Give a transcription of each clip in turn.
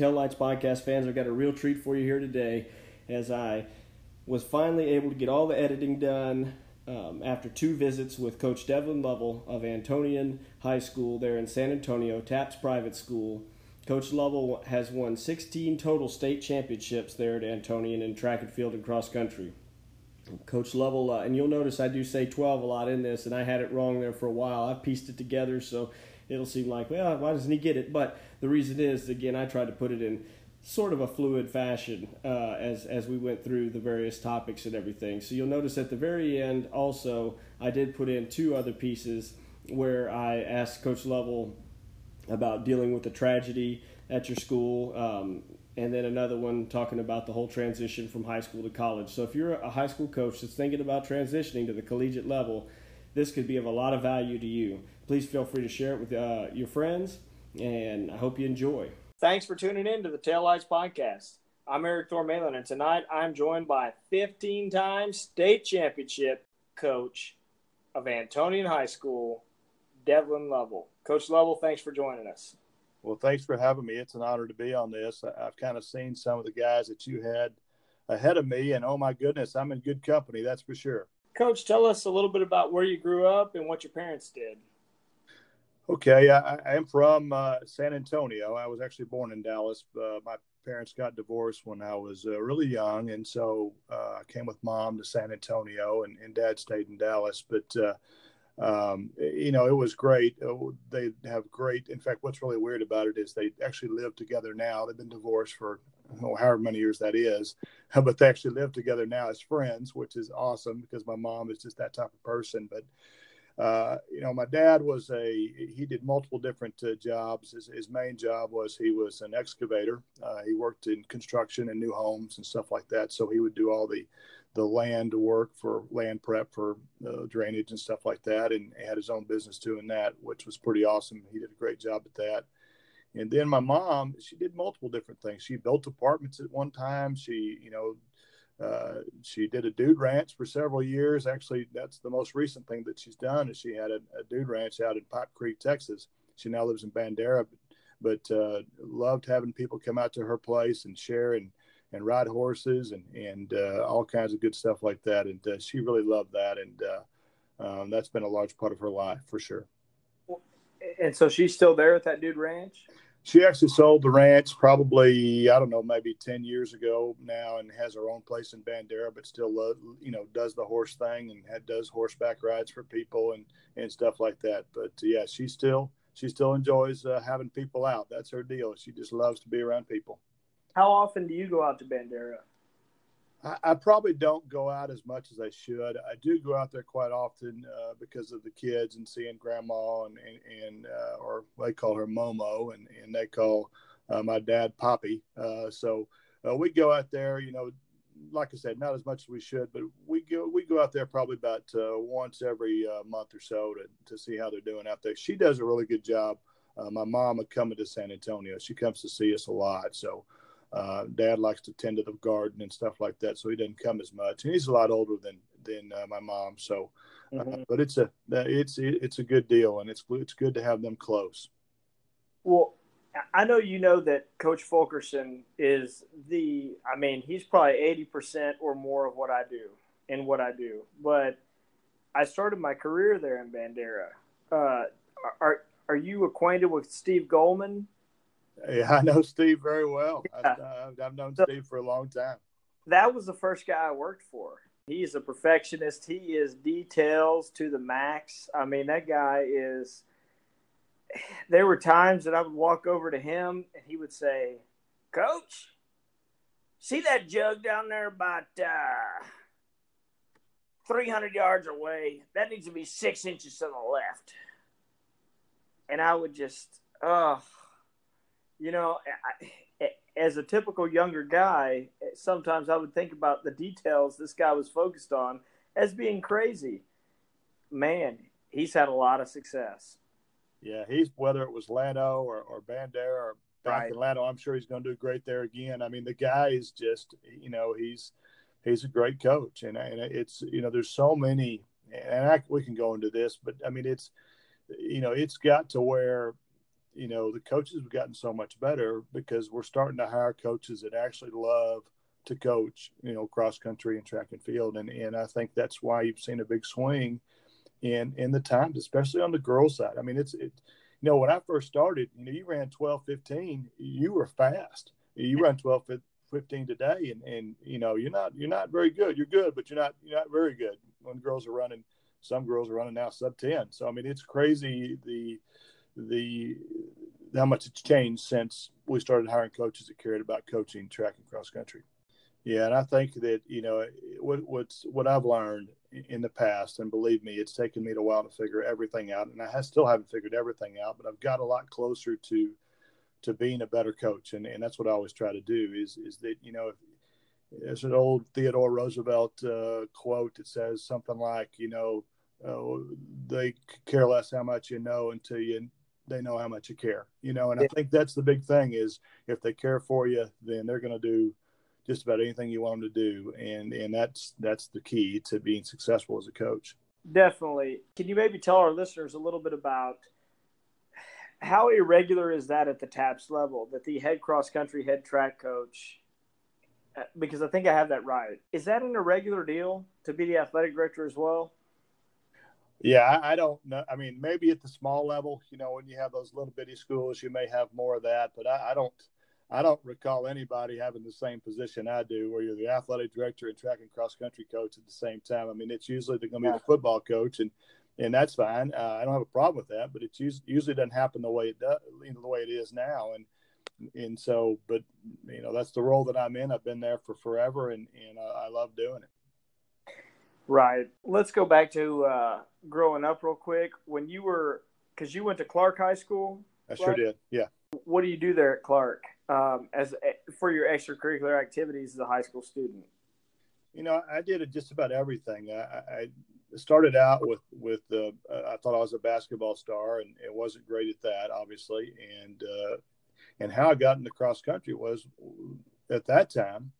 Tail Lights podcast fans, I've got a real treat for you here today as I was finally able to get all the editing done um, after two visits with Coach Devlin Lovell of Antonian High School there in San Antonio, TAPPS Private School. Coach Lovell has won 16 total state championships there at Antonian in track and field and cross country. Coach Lovell, uh, and you'll notice I do say 12 a lot in this, and I had it wrong there for a while. I've pieced it together, so it'll seem like, well, why doesn't he get it? But the reason is, again, I tried to put it in sort of a fluid fashion uh, as as we went through the various topics and everything. So you'll notice at the very end also I did put in two other pieces where I asked Coach Lovell about dealing with the tragedy at your school, um, and then another one talking about the whole transition from high school to college. So if you're a high school coach that's thinking about transitioning to the collegiate level, this could be of a lot of value to you. Please feel free to share it with uh, your friends, and I hope you enjoy. Thanks for tuning in to the Tail Lights Podcast. I'm Eric Thormalin, and tonight I'm joined by 15 time state championship coach of Antonian High School, Devlin Lovell. Coach Lovell, thanks for joining us. Well, thanks for having me. It's an honor to be on this. I've kind of seen some of the guys that you had ahead of me, and oh my goodness, I'm in good company, that's for sure. Coach, tell us a little bit about where you grew up and what your parents did. Okay, I, I am from uh, San Antonio. I was actually born in Dallas. Uh, my parents got divorced when I was uh, really young, and so uh, I came with mom to San Antonio, and, and dad stayed in Dallas. But uh, um, you know, it was great. Uh, they have great. In fact, what's really weird about it is they actually live together now. They've been divorced for however many years that is, but they actually live together now as friends, which is awesome because my mom is just that type of person. But uh, you know, my dad was a he did multiple different uh, jobs. His, his, main job was he was an excavator. Uh, he worked in construction and new homes and stuff like that. So he would do all the the land work for land prep for uh, drainage and stuff like that, and had his own business doing that, which was pretty awesome. He did a great job at that. And then my mom, she did multiple different things. She built apartments at one time. She, you know, uh, she did a dude ranch for several years. Actually, that's the most recent thing that she's done. Is she had a, a dude ranch out in Pipe Creek, Texas. She now lives in Bandera, but, but uh, loved having people come out to her place and share and and ride horses and and uh, all kinds of good stuff like that. And uh, she really loved that, and uh, um, that's been a large part of her life for sure. And so she's still there at that dude ranch she actually sold the ranch probably I don't know maybe ten years ago now, and has her own place in Bandera, but still you know does the horse thing and had, does horseback rides for people and and stuff like that. But yeah, she still she still enjoys uh, having people out. That's her deal. She just loves to be around people. How often do you go out to Bandera? I, probably don't go out as much as I should. I do go out there quite often uh, because of the kids and seeing grandma and and, and uh, or they call her Momo and and they call uh, my dad Poppy. Uh, so uh, we go out there. You know, like I said, not as much as we should, but we go we go out there probably about uh, once every month or so to to see how they're doing out there. She does a really good job. my mom coming to San Antonio. She comes to see us a lot. So uh, Dad likes to tend to the garden and stuff like that, so he doesn't come as much. And he's a lot older than than uh, my mom, so uh, mm-hmm. but it's a it's it's a good deal, and it's it's good to have them close. Well, I know you know that Coach Fulkerson is the. I mean, he's probably eighty percent or more of what I do in what I do. But I started my career there in Bandera. Uh, are are you acquainted with Steve Goldman? Yeah, I know Steve very well. Yeah. I've, I've, known so, Steve for a long time. That was the first guy I worked for. He is a perfectionist. He is details to the max. I mean, that guy is. There were times that I would walk over to him and he would say, Coach, see that jug down there about uh, 300 yards away? That needs to be six inches to the left. And I would just, oh, you know, I, as a typical younger guy, sometimes I would think about the details this guy was focused on as being crazy. Man, he's had a lot of success. Yeah, he's whether it was Llano or, or Bandera or back right. in Llano, I'm sure he's going to do great there again. I mean, the guy is just, you know, he's he's a great coach, and and it's you know, there's so many, and I, we can go into this, but I mean, it's you know, it's got to where you know, the coaches have gotten so much better because we're starting to hire coaches that actually love to coach, you know, cross country and track and field. And, and I think that's why you've seen a big swing in, in the times, especially on the girls side. I mean, it's, it, you know, when I first started, you know, you ran 12, 15, you were fast. You run 12, 15 today and, and, you know, you're not, you're not very good. You're good, but you're not, you're not very good when girls are running. Some girls are running now sub 10. So, I mean, it's crazy. The, the, how much it's changed since we started hiring coaches that cared about coaching track and cross country. Yeah, and I think that you know what what's what I've learned in the past, and believe me, it's taken me a while to figure everything out, and I still haven't figured everything out, but I've got a lot closer to to being a better coach, and, and that's what I always try to do. Is is that you know, there's an old Theodore Roosevelt uh, quote that says something like, you know, uh, they care less how much you know until you they know how much you care, you know, and I think that's the big thing is if they care for you, then they're going to do just about anything you want them to do, and and that's that's the key to being successful as a coach. Definitely. Can you maybe tell our listeners a little bit about how irregular is that at the taps level that the head cross country head track coach uh, because I think I have that right. Is that an irregular deal to be the athletic director as well? Yeah, I, I, don't know. I mean, maybe at the small level, you know, when you have those little bitty schools, you may have more of that. But I, I don't. I don't recall anybody having the same position I do, where you're the athletic director and track and cross country coach at the same time. I mean, it's usually they're going to be the football coach, and and that's fine. Uh, I don't have a problem with that, but it usually doesn't happen the way it does, you know, the way it is now. And and so, but you know, that's the role that I'm in. I've been there for forever, and and I, I love doing it. Right. Let's go back to uh, growing up real quick. When you were, because you went to Clark High School. I sure did. Yeah. What do you do there at Clark? um, as eh, for your extracurricular activities as a high school student? You know, I did just about everything. I, I started out with with uh, I thought I was a basketball star, and it wasn't great at that, obviously. And uh, and how I got into cross country was at that time,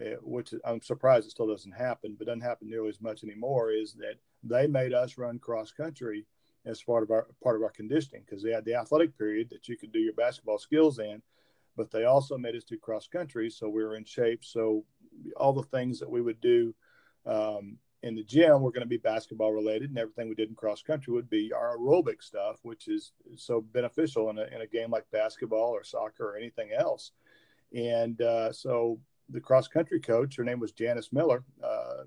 uh, which I'm surprised it still doesn't happen, but doesn't happen nearly as much anymore. Is that they made us run cross country as part of our part of our conditioning because they had the athletic period that you could do your basketball skills in but they also made us do cross country, so we were in shape. So all the things that we would do um, in the gym were going to be basketball related, and everything we did in cross country would be our aerobic stuff, which is so beneficial in a, in a game like basketball or soccer or anything else. And uh, so the cross country coach, her name was Janice Miller, uh,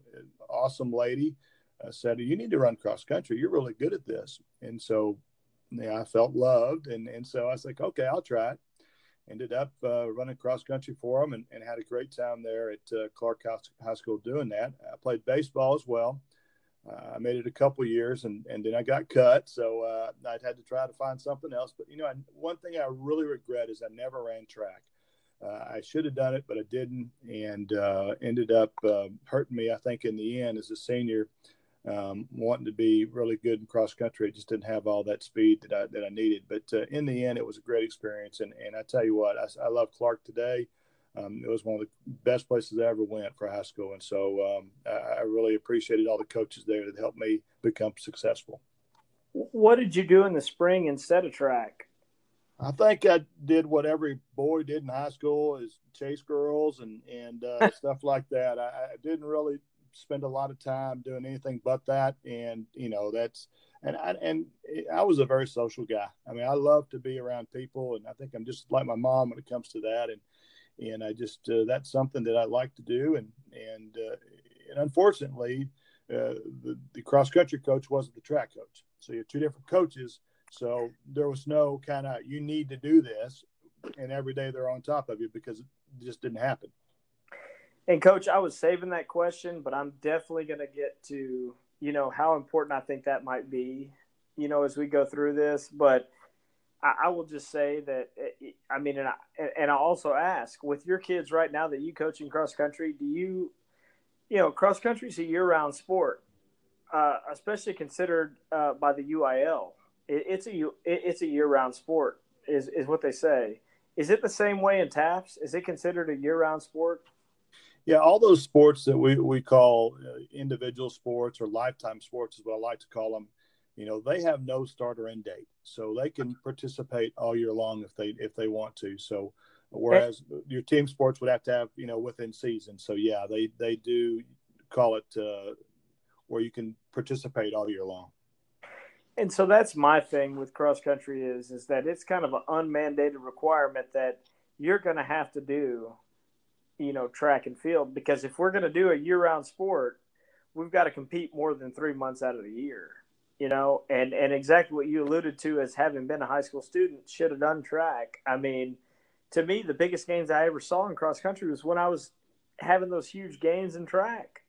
awesome lady, uh, said, "You need to run cross country. You're really good at this." And so yeah, I felt loved, and and so I was like, "Okay, I'll try it." ended up uh, running cross country for them and, and, had a great time there at uh, Clark High School doing that. I played baseball as well. Uh, I made it a couple years and, and then I got cut. So uh, I had to try to find something else. But, you know, I, one thing I really regret is I never ran track. Uh, I should have done it, but I didn't and uh, ended up hurting me, I think, in the end as a senior um, wanting to be really good in cross country. It just didn't have all that speed that I, that I needed. But uh, in the end, it was a great experience. And, and I tell you what, I, I love Clark today. Um, it was one of the best places I ever went for high school. And so um, I, I, really appreciated all the coaches there that helped me become successful. What did you do in the spring instead of track? I think I did what every boy did in high school is chase girls and, and uh, stuff like that. I, I didn't really spend a lot of time doing anything but that. And, you know, that's, and I, and I was a very social guy. I mean, I love to be around people and I think I'm just like my mom when it comes to that. And, and I just, uh, that's something that I like to do. And, and, uh, and unfortunately, uh, the, the cross country coach wasn't the track coach. So you have two different coaches. So there was no kind of, you need to do this. And every day they're on top of you because it just didn't happen. And coach, I was saving that question, but I'm definitely going to get to, you know, how important I think that might be, you know, as we go through this. But I, I will just say that, eh, I mean, and I, and I also ask with your kids right now that you coach in cross country, do you, you know, cross country is a year round sport, uh, especially considered uh, by the UIL. It, it's a it's a year round sport, is is what they say. Is it the same way in TAPPS? Is it considered a year round sport? Yeah, all those sports that we, we call uh, individual sports or lifetime sports is what I like to call them. you know they have no starter end date, so they can participate all year long if they if they want to. So whereas your team sports would have to have you know within season. So yeah, they they do call it uh, where you can participate all year long. And so that's my thing with cross country is is that it's kind of an unmandated requirement that you're going to have to do, you know, track and field because if we're going to do a year-round sport, we've got to compete more than three months out of the year, you know, and and exactly what you alluded to as having been a high school student should have done track. I mean, to me, the biggest gains I ever saw in cross country was when I was having those huge gains in track.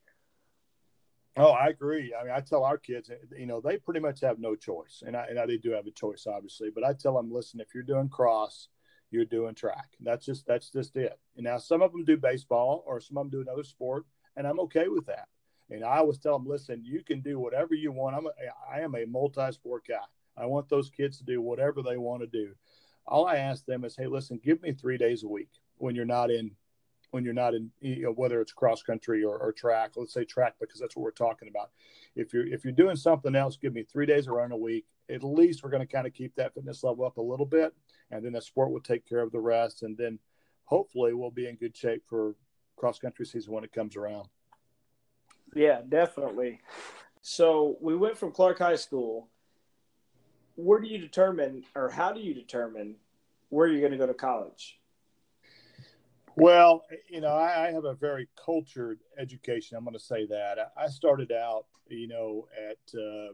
Oh, I agree. I mean, I tell our kids, you know, they pretty much have no choice, and I and I, they do have a choice, obviously. But I tell them, listen, if you're doing cross, you're doing track. That's just that's just it. And now some of them do baseball, or some of them do another sport, and I'm okay with that. And I always tell them, listen, you can do whatever you want. I'm a, I am a multi-sport guy. I want those kids to do whatever they want to do. All I ask them is, hey, listen, give me three days a week when you're not in when you're not in you know, whether it's cross country or, or, track let's say track because that's what we're talking about. If you're if you're doing something else give me three days around a week at least we're going to kind of keep that fitness level up a little bit and then the sport will take care of the rest and then hopefully we'll be in good shape for cross country season when it comes around. Yeah definitely. So we went from clark high school. Where do you determine or how do you determine where you're going to go to college well, you know, I, I, have a very cultured education. I'm going to say that. I started out, you know, at uh,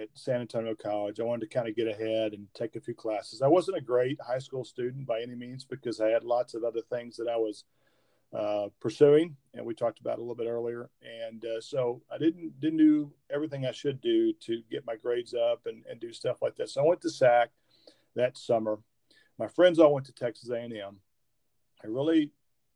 at San Antonio College. I wanted to kind of get ahead and take a few classes. I wasn't a great high school student by any means because I had lots of other things that I was uh, pursuing, and we talked about a little bit earlier. And uh, so I didn't didn't do everything I should do to get my grades up and, and do stuff like that. So I went to SAC that summer. My friends all went to Texas A&M I really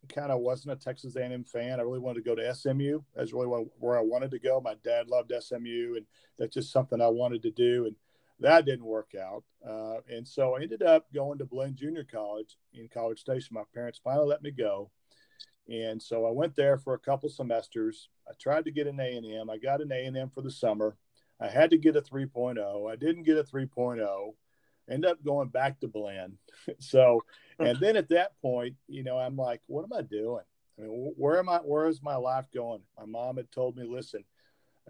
kind of wasn't a Texas A&M fan. I really wanted to go to SMU. That's really where I wanted to go. My dad loved SMU, and that's just something I wanted to do. And that didn't work out. Uh, and so I ended up going to Blinn Junior College in College Station. My parents finally let me go. And so I went there for a couple semesters. I tried to get an A&M. I got an A&M for the summer. I had to get a 3.0. I didn't get a 3.0 end up going back to Blinn. so, and then at that point, you know, I'm like, what am I doing? I mean, where am I? Where is my life going? My mom had told me, listen,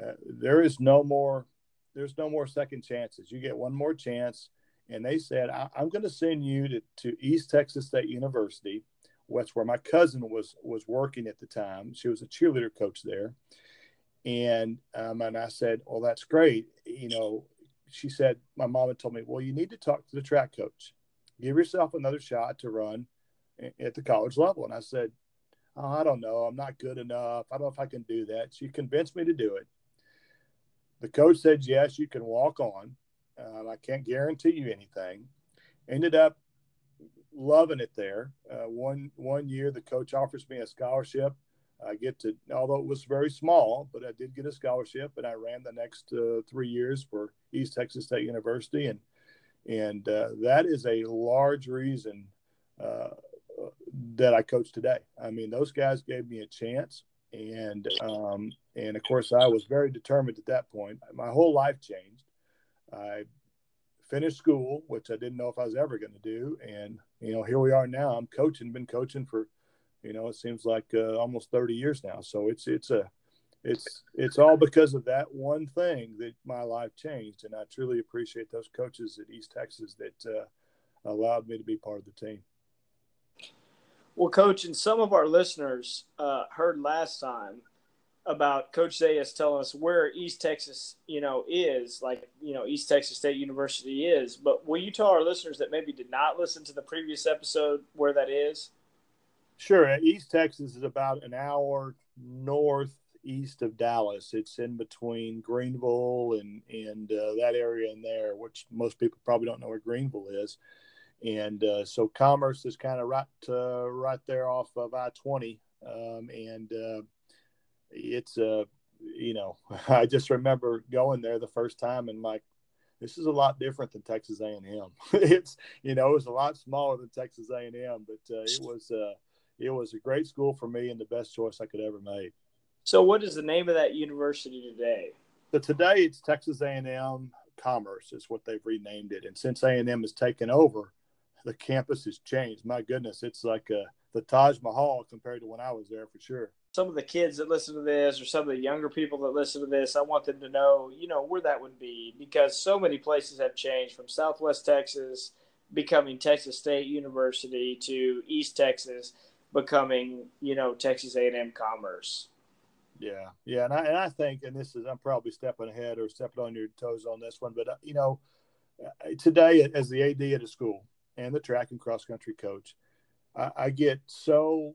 uh, there is no more, there's no more second chances. You get one more chance. And they said, I, am going to send you to, to East Texas State University. That's where my cousin was was working at the time. She was a cheerleader coach there, and um, and I said, well, that's great. You know, she said, my mom had told me, well, you need to talk to the track coach. Give yourself another shot to run at the college level. And I said, oh, I don't know. I'm not good enough. I don't know if I can do that. She convinced me to do it. The coach said, yes, you can walk on. Um, I can't guarantee you anything. Ended up loving it there. Uh, one one year, the coach offers me a scholarship I get to, although it was very small, but I did get a scholarship, and I ran the next uh, three years for East Texas State University, and and uh, that is a large reason uh, that I coach today. I mean, those guys gave me a chance, and um, and of course, I was very determined at that point. My whole life changed. I finished school, which I didn't know if I was ever going to do, and you know, here we are now. I'm coaching, been coaching for you know, it seems like uh, almost 30 years now. So it's it's a it's it's all because of that one thing that my life changed, and I truly appreciate those coaches at East Texas that uh, allowed me to be part of the team. Well, Coach, and some of our listeners uh, heard last time about Coach Zayas telling us where East Texas, you know, is like you know East Texas State University is. But will you tell our listeners that maybe did not listen to the previous episode where that is? Sure. East Texas is about an hour northeast of Dallas. It's in between Greenville and and uh, that area in there, which most people probably don't know where Greenville is. And uh, so Commerce is kind of right uh, right there off of I twenty, um, and uh, it's a uh, you know I just remember going there the first time and like this is a lot different than Texas A and M. It's you know it was a lot smaller than Texas A and M, but uh, it was uh, it was a great school for me and the best choice I could ever make. So, what is the name of that university today? So today it's Texas A&M Commerce is what they've renamed it, and since A&M has taken over, the campus has changed. My goodness, it's like a, the Taj Mahal compared to when I was there for sure. Some of the kids that listen to this, or some of the younger people that listen to this, I want them to know, you know, where that would be because so many places have changed from Southwest Texas becoming Texas State University to East Texas becoming, you know, Texas A&M Commerce. Yeah, yeah, and I and I think, and this is I'm probably stepping ahead or stepping on your toes on this one, but uh, you know, uh, today as the AD at a school and the track and cross country coach, I, I get so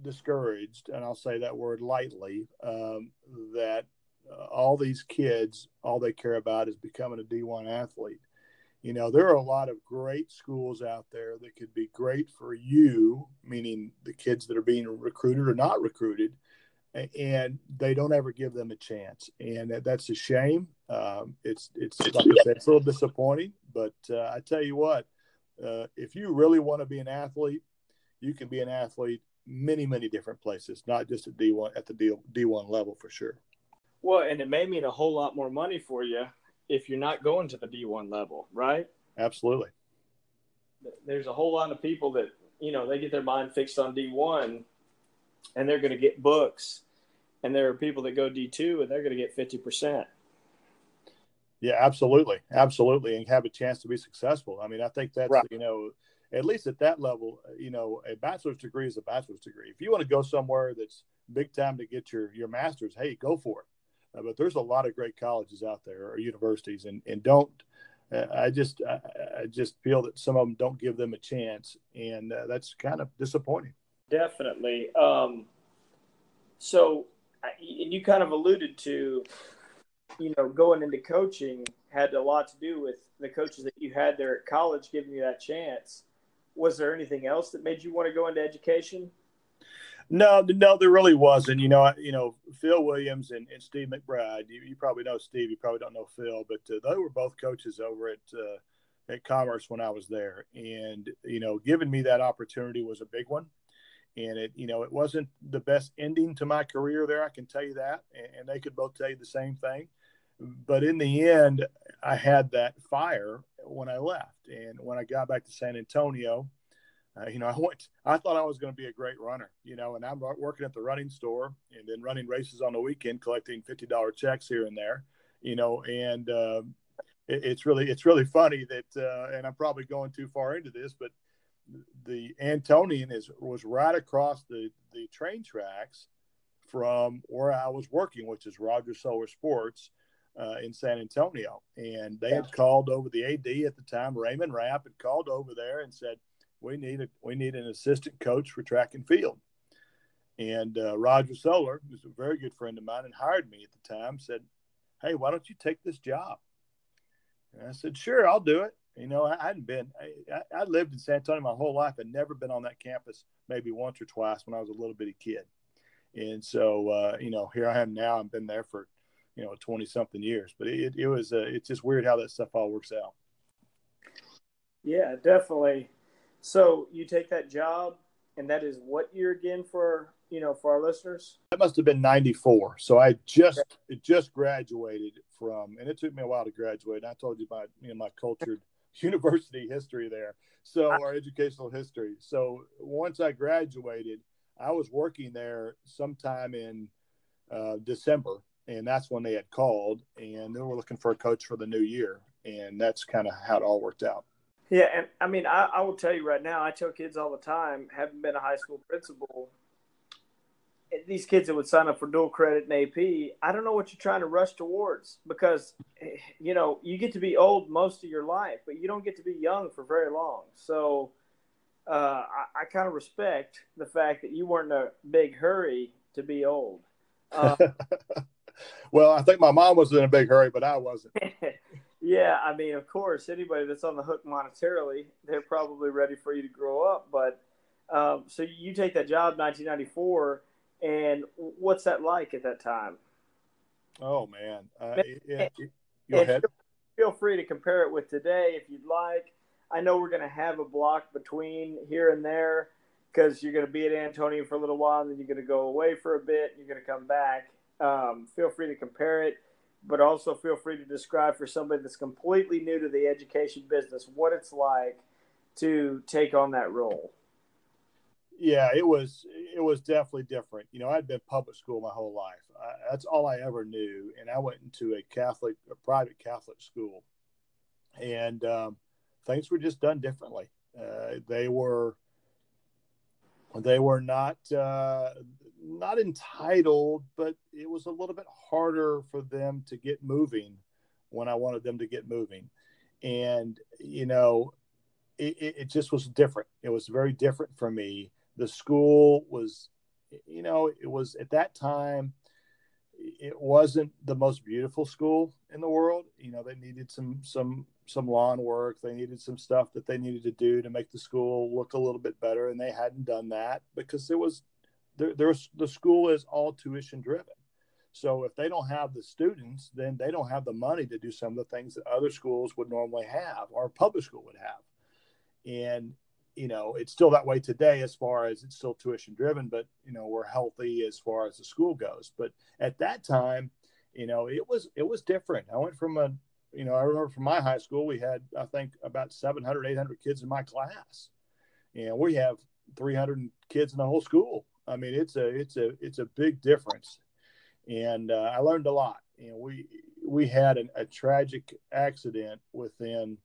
discouraged, and I'll say that word lightly, um, that uh, all these kids, all they care about is becoming a D1 athlete. You know, there are a lot of great schools out there that could be great for you, meaning the kids that are being recruited or not recruited, and they don't ever give them a chance, and that's a shame. Um, it's it's like I said, it's a little disappointing, but uh, I tell you what, uh, if you really want to be an athlete, you can be an athlete many many different places, not just at D one at the D D one level for sure. Well, and it may mean a whole lot more money for you if you're not going to the D one level, right? Absolutely. There's a whole lot of people that you know they get their mind fixed on D one, and they're going to get books, and there are people that go D two and they're going to get fifty percent. Yeah, absolutely, absolutely, and have a chance to be successful. I mean, I think that's right. you know, at least at that level, you know, a bachelor's degree is a bachelor's degree. If you want to go somewhere that's big time to get your your master's, hey, go for it. Uh, but there's a lot of great colleges out there or universities, and and don't. Uh, I just I, I, just feel that some of them don't give them a chance, and uh, that's kind of disappointing. Definitely. Um, so, and you kind of alluded to you know, going into coaching had a lot to do with the coaches that you had there at college giving you that chance. Was there anything else that made you want to go into education? No, no, there really wasn't. You know, you know, Phil Williams and, and Steve McBride. You, you, probably know Steve. You probably don't know Phil, but uh, they were both coaches over at uh, at Commerce when I was there, and you know, giving me that opportunity was a big one and it you know it wasn't the best ending to my career there i can tell you that and, they could both tell you the same thing but in the end i had that fire when i left and when i got back to san antonio uh, you know i went i thought i was going to be a great runner you know and i'm working at the running store and then running races on the weekend collecting $50 checks here and there you know and uh, it, it's really it's really funny that uh, and i'm probably going too far into this but the Antonian is was right across the the train tracks from where I was working, which is Roger Soler Sports uh, in San Antonio. And they had called over the AD at the time, Raymond Rapp, had called over there and said, "We need a we need an assistant coach for track and field." And uh, Roger Soler, who's a very good friend of mine and hired me at the time, said, "Hey, why don't you take this job?" And I said, "Sure, I'll do it." You know, I hadn't been. I, I lived in San Antonio my whole life and never been on that campus, maybe once or twice when I was a little bitty kid. And so, uh, you know, here I am now. I've been there for, you know, twenty something years. But it, it was. Uh, it's just weird how that stuff all works out. Yeah, definitely. So you take that job, and that is what year again for you know for our listeners? That must have been '94. So I just okay. just graduated from, and it took me a while to graduate. And I told you my you know my cultured university history there. So our educational history. So once I graduated, I was working there sometime in uh, December, and that's when they had called, and they were looking for a coach for the new year, and that's kind of how it all worked out. Yeah, and I mean, I, I will tell you right now, I tell kids all the time, having been a high school principal, these kids that would sign up for dual credit and AP, I don't know what you're trying to rush towards because, you know, you get to be old most of your life, but you don't get to be young for very long. So uh, I, I kind of respect the fact that you weren't in a big hurry to be old. Um, well, I think my mom was in a big hurry, but I wasn't. yeah, I mean, of course, anybody that's on the hook monetarily, they're probably ready for you to grow up. But um, so you take that job 1994 and what's that like at that time? Oh man, uh, yeah, go ahead. Feel free to compare it with today if you'd like. I know we're going to have a block between here and there because you're going to be at Antonian for a little while, and then you're going to go away for a bit, and you're going to come back. Um, feel free to compare it. But also feel free to describe for somebody that's completely new to the education business what it's like to take on that role. Yeah, it was it was definitely different. You know, I'd been public school my whole life. I, that's all I ever knew, and I went into a Catholic, a private Catholic school, and um, things were just done differently. Uh, they were they were not uh, not entitled, but it was a little bit harder for them to get moving when I wanted them to get moving, and you know, it, it just was different. It was very different for me. The school was, you know, it was at that time. It wasn't the most beautiful school in the world. You know, they needed some some some lawn work. They needed some stuff that they needed to do to make the school look a little bit better, and they hadn't done that because it was there, there's the school is all tuition driven. So if they don't have the students, then they don't have the money to do some of the things that other schools would normally have or public school would have. And you know, it's still that way today as far as it's still tuition driven, but you know, we're healthy as far as the school goes. But at that time, you know, it was it was different. I went from a you know, I remember from my high school, we had, I think, about 700, 800 kids in my class. And we have 300 kids in the whole school. I mean, it's a, it's a, it's a big difference. And uh, I learned a lot. You know, we, we had an, a tragic accident within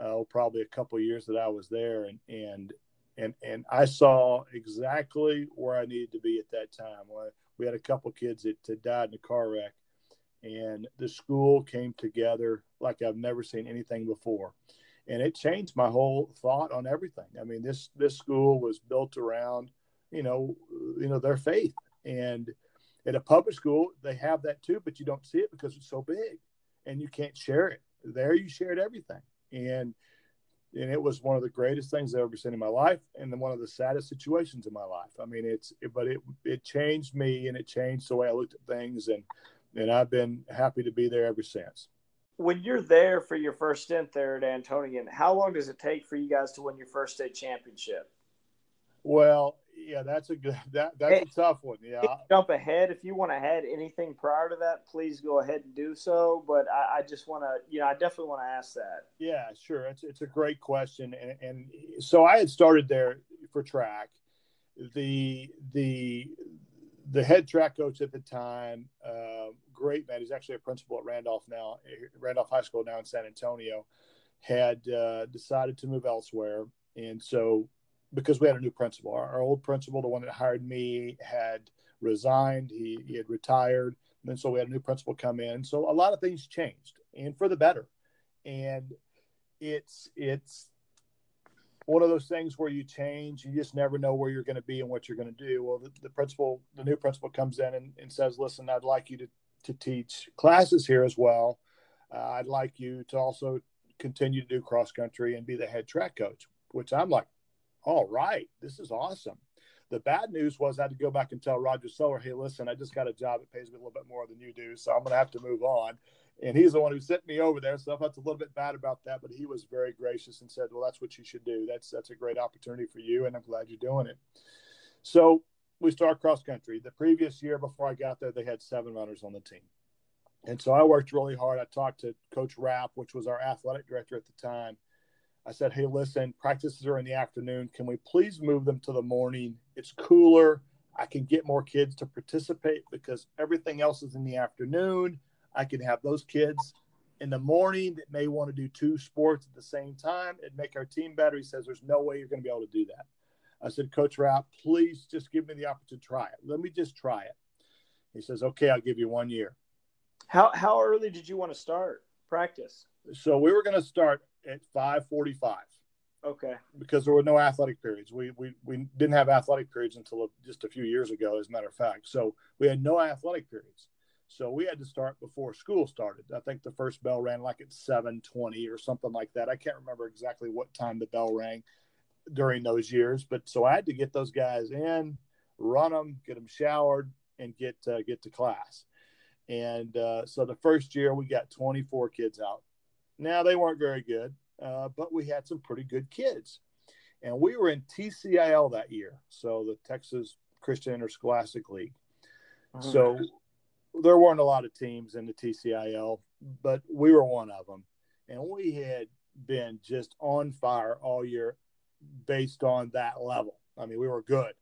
uh, probably a couple years that I was there. And, and, and, and I saw exactly where I needed to be at that time. We had a couple kids that, that died in a car wreck and the school came together like I've never seen anything before. And it changed my whole thought on everything. I mean, this this school was built around, you know, you know, their faith. And at a public school, they have that too, but you don't see it because it's so big and you can't share it. There you shared everything. And and it was one of the greatest things I've ever seen in my life, and then one of the saddest situations in my life. I mean, it's but it it changed me, and it changed the way I looked at things, and and I've been happy to be there ever since. When you're there for your first stint there at Antonian, how long does it take for you guys to win your first state championship? Well, yeah, that's a good that that's a tough one. Yeah, jump ahead if you want to add anything prior to that, please go ahead and do so. But I, I just want to, you know, I definitely want to ask that. Yeah, sure. It's it's a great question, and and so I had started there for track. The the the head track coach at the time, uh, great man. He's actually a principal at Randolph now, Randolph High School now in San Antonio, had uh, decided to move elsewhere. And so, because we had a new principal, our, our, old principal, the one that hired me, had resigned. He, he had retired. And so we had a new principal come in. So a lot of things changed and for the better. And it's, it's, one of those things where you change, you just never know where you're going to be and what you're going to do. Well, the, the principal, the new principal comes in and, and, says, listen, I'd like you to, to teach classes here as well. Uh, I'd like you to also continue to do cross country and be the head track coach, which I'm like, all right, this is awesome. The bad news was I had to go back and tell Roger Soler, hey, listen, I just got a job that pays me a little bit more than you do, so I'm going to have to move on and he's the one who sent me over there. So I felt a little bit bad about that, but he was very gracious and said, "Well, that's what you should do. That's that's a great opportunity for you, and I'm glad you're doing it." So we start cross country. The previous year before I got there, they had seven runners on the team, and so I worked really hard. I talked to Coach Rapp, which was our athletic director at the time. I said, "Hey, listen, practices are in the afternoon. Can we please move them to the morning? It's cooler." I can get more kids to participate because everything else is in the afternoon I can have those kids in the morning that may want to do two sports at the same time and make our team better. He says, There's no way you're going to be able to do that. I said, Coach Rapp, please just give me the opportunity to try it. Let me just try it. He says, Okay, I'll give you one year. How how early did you want to start practice? So we were going to start at 545. Okay. Because there were no athletic periods. We, we, we didn't have athletic periods until just a few years ago, as a matter of fact. So we had no athletic periods. So we had to start before school started. I think the first bell rang like at 7:20 or something like that. I can't remember exactly what time the bell rang during those years, but so I had to get those guys in, run them, get them showered, and get uh, get to class. And uh, so the first year we got 24 kids out. Now they weren't very good, uh, but we had some pretty good kids. And we were in TCIL that year, so the Texas Christian Interscholastic League. So there weren't a lot of teams in the TCIL, but we were one of them, and we had been just on fire all year, based on that level. I mean, we were good.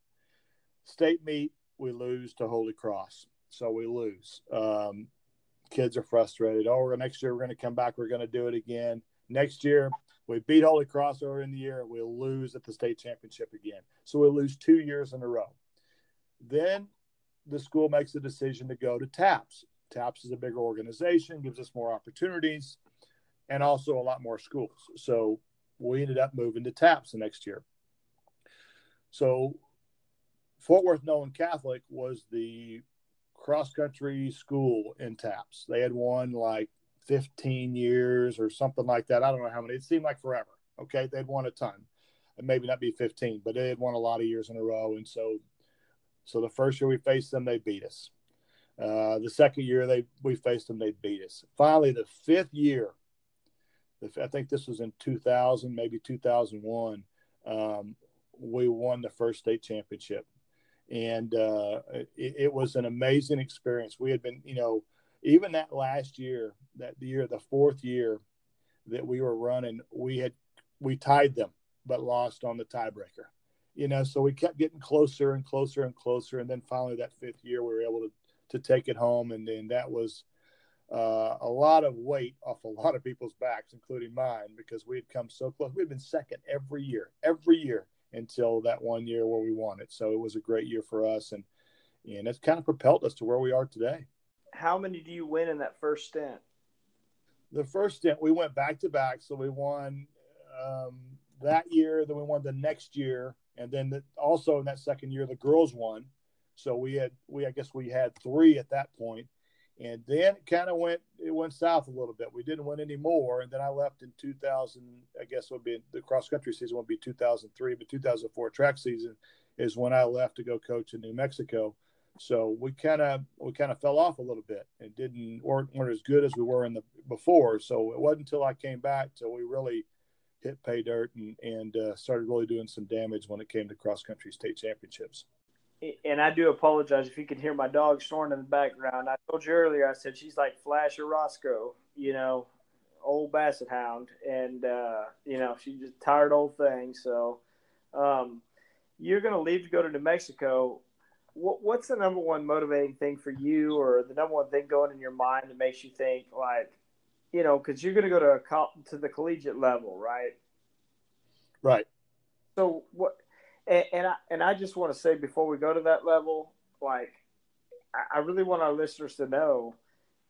State meet, we lose to Holy Cross, so we lose. Um, kids are frustrated. Oh, we're next year we're going to come back. We're going to do it again. Next year we beat Holy Cross over in the year. We'll lose at the state championship again. So we'll lose two years in a row. Then the school makes a decision to go to TAPPS. TAPPS is a bigger organization, gives us more opportunities, and also a lot more schools. So we ended up moving to TAPPS the next year. So Fort Worth Nolan Catholic was the cross country school in TAPPS. They had won like 15 years or something like that. I don't know how many. It seemed like forever. Okay, they'd won a ton. Maybe not be 15, but they had won a lot of years in a row. And so, so the first year we faced them, they beat us. Uh, the second year they we faced them, they beat us. Finally, the fifth year, I think this was in 2000, maybe 2001. Um, we won the first state championship and uh, it, it, was an amazing experience. We had been, you know, even that last year, that year, the fourth year that we were running, we had we tied them, but lost on the tiebreaker. You know, so we kept getting closer and closer and closer, and then finally that fifth year, we were able to to take it home, and then that was uh, a lot of weight off a lot of people's backs, including mine, because we had come so close. We'd been second every year, every year until that one year where we won it. So it was a great year for us, and and it's kind of propelled us to where we are today. How many do you win in that first stint? The first stint, we went back to back, so we won um, that year. Then we won the next year, and then the, also in that second year, the girls won. So we had we I guess we had three at that point and then it kind of went it went south a little bit. We didn't win any more, and then I left in 2000. I guess would be the cross country season would be 2003, but 2004 track season is when I left to go coach in New Mexico. So we kind of we kind of fell off a little bit and didn't weren't, weren't as good as we were in the before. So it wasn't until I came back till we really hit pay dirt and and uh, started really doing some damage when it came to cross country state championships and I do apologize if you can hear my dog snoring in the background. I told you earlier, I said she's like Flash or Roscoe, you know, old Basset Hound, and uh, you know she's just tired old thing. So, um, you're going to leave to go to New Mexico. What, what's the number one motivating thing for you, or the number one thing going in your mind that makes you think like, you know, because you're going to go to a, to the collegiate level, right? Right. So what? And, and I and I just want to say before we go to that level, like I, I really want our listeners to know,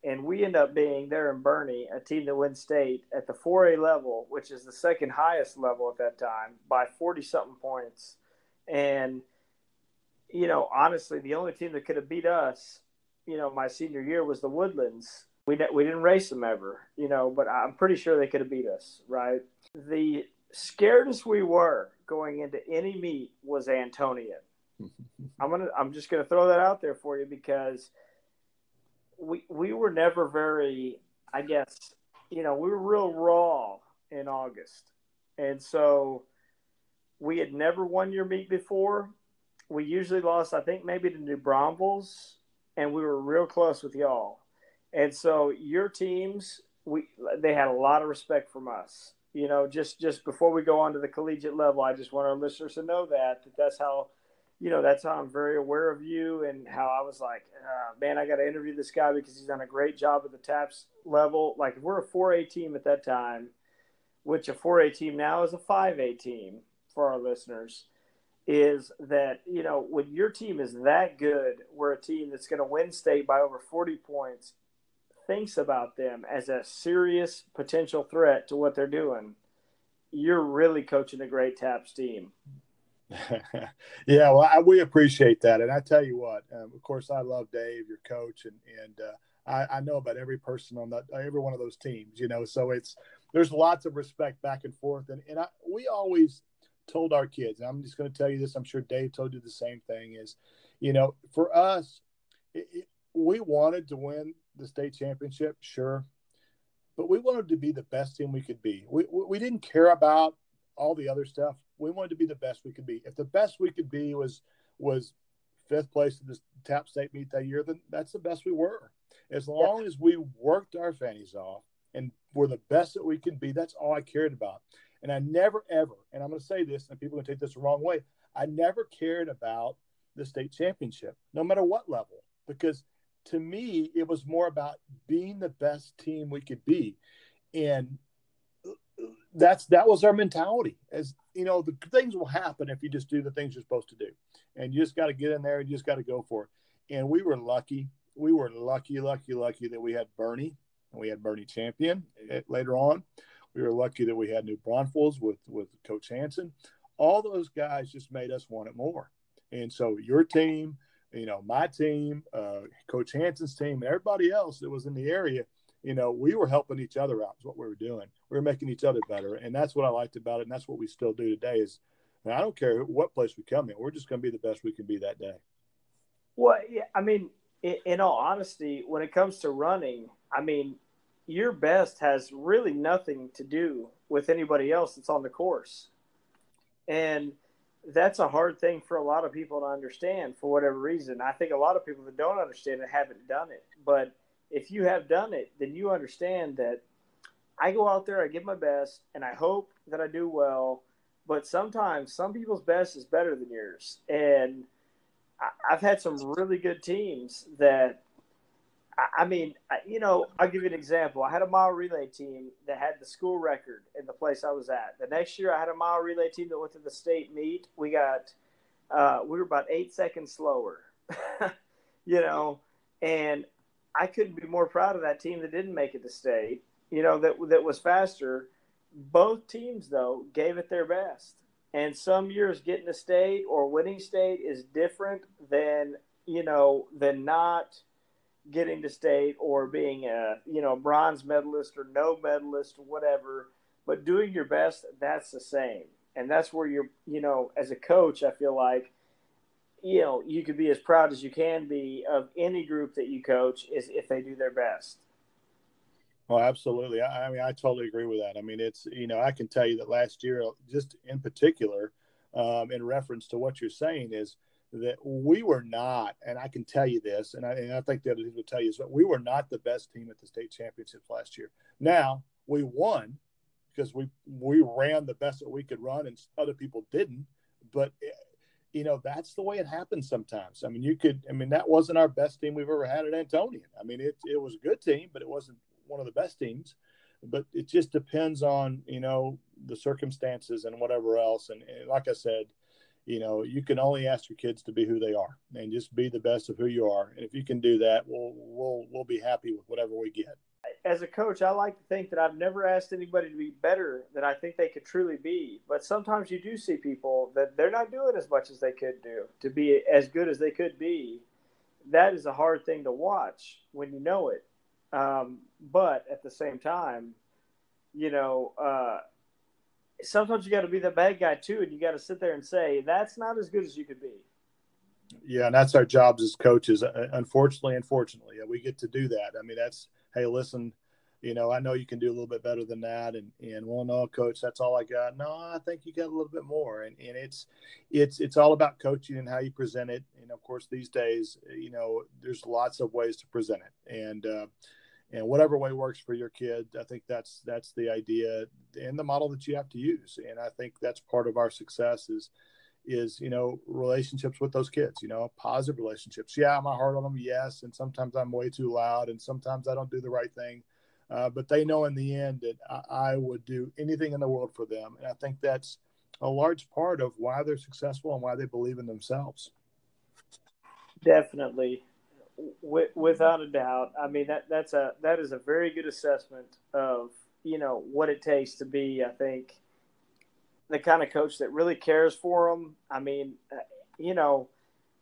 and we end up being there in Boerne, a team that wins state at the 4A level, which is the second highest level at that time, by 40 something points. And, you know, honestly, the only team that could have beat us, you know, my senior year was the Woodlands. We, we didn't race them ever, you know, but I'm pretty sure they could have beat us, right? The scared as we were going into any meet was Antonian. I'm gonna I'm just gonna throw that out there for you because we we were never very I guess you know we were real raw in August, and so we had never won your meet before. We usually lost I think maybe to New Braunfels, and we were real close with y'all. And so your teams we they had a lot of respect from us you know, just just before we go on to the collegiate level, I just want our listeners to know that that that's how, you know, that's how I'm very aware of you and how I was like, uh, man, I got to interview this guy because he's done a great job at the TAPPS level. Like we're a 4A team at that time, which a 4A team now is a 5A team for our listeners, is that you know when your team is that good, we're a team that's going to win state by over 40 points thinks about them as a serious potential threat to what they're doing, you're really coaching a great TAPPS team. yeah, well, I, we appreciate that, and I tell you what, um, of course, I love Dave, your coach, and and uh, I, I, know about every person on that, every one of those teams, you know. So it's there's lots of respect back and forth, and and I, we always told our kids, I'm just going to tell you this. I'm sure Dave told you the same thing. Is you know, for us, it, it, we wanted to win the state championship, sure, but we wanted to be the best team we could be. We, we didn't care about all the other stuff. We wanted to be the best we could be. If the best we could be was was fifth place in the Tap State meet that year, then that's the best we were. As long yeah. as we worked our fannies off and were the best that we could be, that's all I cared about. And I never, ever, and I'm going to say this, and people can take this the wrong way, I never cared about the state championship, no matter what level, because to me, it was more about being the best team we could be. And uh, that's that was our mentality as you know the things will happen if you just do the things you're supposed to do. And you just got to get in there and you just got to go for it. And we were lucky. We were lucky lucky lucky that we had Boerne. And we had Boerne champion eh, later on. We were lucky that we had new braunfels with with coach hanson all those guys just made us want it more. And so your team you know my team uh, coach hanson's team and everybody else that was in the area you know, we were helping each other out. Is what we were doing. We were making each other better, and that's what I liked about it, and that's what we still do today. Is I don't care what place we come in, we're just going to be the best we can be that day. Well, yeah, I mean, in, in all honesty, when it comes to running, I mean, your best has really nothing to do with anybody else that's on the course, and that's a hard thing for a lot of people to understand for whatever reason. I think a lot of people that don't understand it haven't done it, but if you have done it, then you understand that I go out there, I give my best, and I hope that I do well. But sometimes some people's best is better than yours. And I've had some really good teams that, I mean, you know, I'll give you an example. I had a mile relay team that had the school record in the place I was at. The next year, I had a mile relay team that went to the state meet. We got, uh, we were about eight seconds slower, you know, and I couldn't be more proud of that team that didn't make it to state. You know that that was faster. Both teams though gave it their best, and some years getting to state or winning state is different than you know than not getting to state or being a you know bronze medalist or no medalist or whatever. But doing your best, that's the same, and that's where you're you know as a coach, I feel like you know you could be as proud as you can be of any group that you coach is if they do their best. Well absolutely. I, I, mean i totally agree with that. I mean it's you know i can tell you that last year just in particular um, in reference to what you're saying is that we were not and i can tell you this and i, and I think the other people will tell you is that we were not the best team at the state championships last year now we won because we we ran the best that we could run and other people didn't but eh, you know, that's the way it happens sometimes. I mean, you could, I mean, that wasn't our best team we've ever had at Antonian. I mean, it, it was a good team, but it wasn't one of the best teams. But it just depends on, you know, the circumstances and whatever else. And, and like I said, you know, you can only ask your kids to be who they are and just be the best of who you are. And if you can do that, we'll, we'll, we'll be happy with whatever we get as a coach, I like to think that I've never asked anybody to be better than I think they could truly be. But sometimes you do see people that they're not doing as much as they could do to be as good as they could be. That is a hard thing to watch when you know it. Um, but at the same time, you know, uh, sometimes you got to be the bad guy too, and you got to sit there and say that's not as good as you could be. Yeah, and that's our jobs as coaches. Uh, unfortunately, unfortunately, we get to do that. I mean, that's hey, listen, you know, I know you can do a little bit better than that. And, and well, no, coach, that's all I got. No, I think you got a little bit more. And, and it's, it's, it's all about coaching and how you present it. And of course, these days, you know, there's lots of ways to present it. And, uh, and whatever way works for your kid, I think that's, that's the idea and the model that you have to use. And I think that's part of our success is, is you know relationships with those kids you know positive relationships. Yeah i'm hard on them yes and sometimes i'm way too loud and sometimes i don't do the right thing. Uh, but they know in the end that I, I, would do anything in the world for them. And i think that's a large part of why they're successful and why they believe in themselves. Definitely w- without a doubt i mean that that's a that is a very good assessment of you know what it takes to be i think the kind of coach that really cares for them. I mean, uh, you know,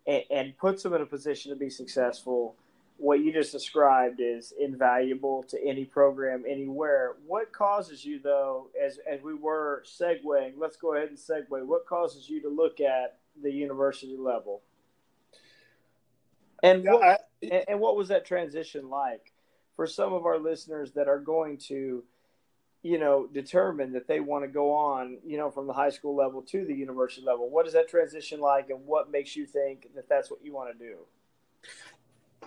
and, and puts them in a position to be successful. What you just described is invaluable to any program anywhere. What causes you, though, as as we were segueing, let's go ahead and segue. What causes you to look at the university level? And what, I, and what was that transition like for some of our listeners that are going to you know, determine that they want to go on, you know, from the high school level to the university level? What is that transition like, and what makes you think that that's what you want to do?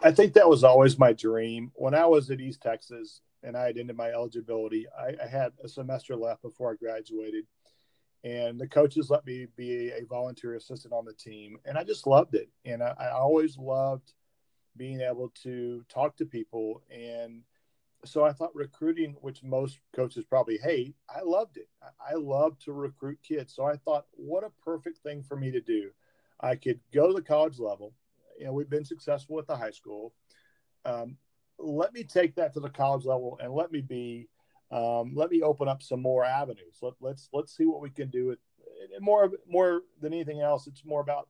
I think that was always my dream. When I was at East Texas and I had ended my eligibility, I, I had a semester left before I graduated, and the coaches let me be a volunteer assistant on the team, and I just loved it. And I, I always loved being able to talk to people and so I thought recruiting, which most coaches probably hate, I loved it. I love to recruit kids. So I thought, what a perfect thing for me to do. I could go to the college level. You know, we've been successful at the high school. Um, let me take that to the college level and let me be, um, let me open up some more avenues. Let, let's let's see what we can do. With, more more than anything else, it's more about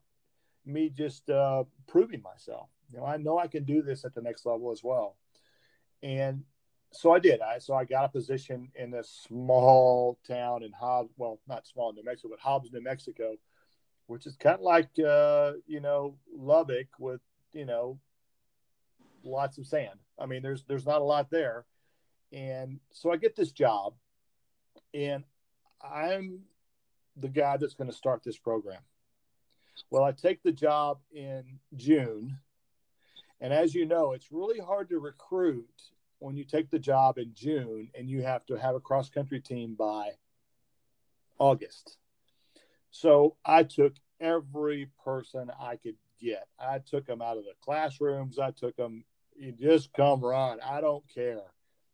me just uh, proving myself. You know, I know I can do this at the next level as well. And so I did. I so I got a position in a small town in Hobbs, well, not small New Mexico, but Hobbs, New Mexico, which is kind of like uh, you know Lubbock with you know lots of sand. I mean, there's there's not a lot there, and so I get this job, and I'm the guy that's going to start this program. Well, I take the job in June, and as you know, it's really hard to recruit when you take the job in June and you have to have a cross country team by August. So I took every person I could get. I took them out of the classrooms. I took them, you just come run. I don't care.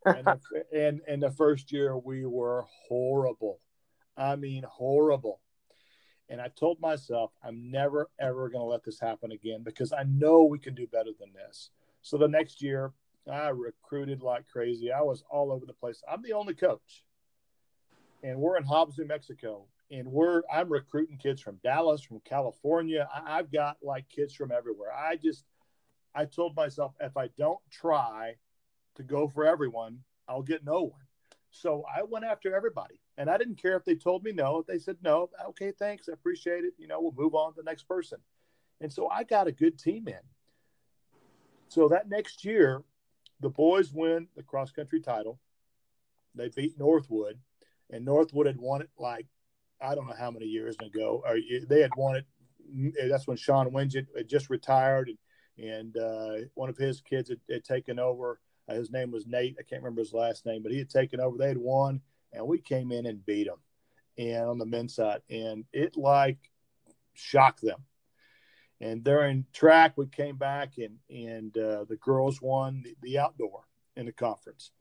And, the, and, and the first year we were horrible. I mean, horrible. And I told myself, I'm never, ever going to let this happen again because I know we can do better than this. So the next year, I recruited like crazy. I was all over the place. I'm the only coach, and we're in Hobbs, New Mexico, and we're I'm recruiting kids from Dallas, from California. I, I've got like kids from everywhere. I just I told myself if I don't try to go for everyone, I'll get no one. So I went after everybody, and I didn't care if they told me no. If they said no, okay, thanks, I appreciate it. You know, we'll move on to the next person. And so I got a good team in. So that next year, the boys win the cross country title. They beat Northwood, and Northwood had won it like I don't know how many years ago. Or they had won it. That's when Sean Wingett had just retired, and, and uh, one of his kids had, had taken over. Uh, his name was Nate. I can't remember his last name, but he had taken over. They had won, and we came in and beat them, and on the men's side, and it like shocked them. And during track, we came back and and uh, the girls won the, the outdoor in the conference,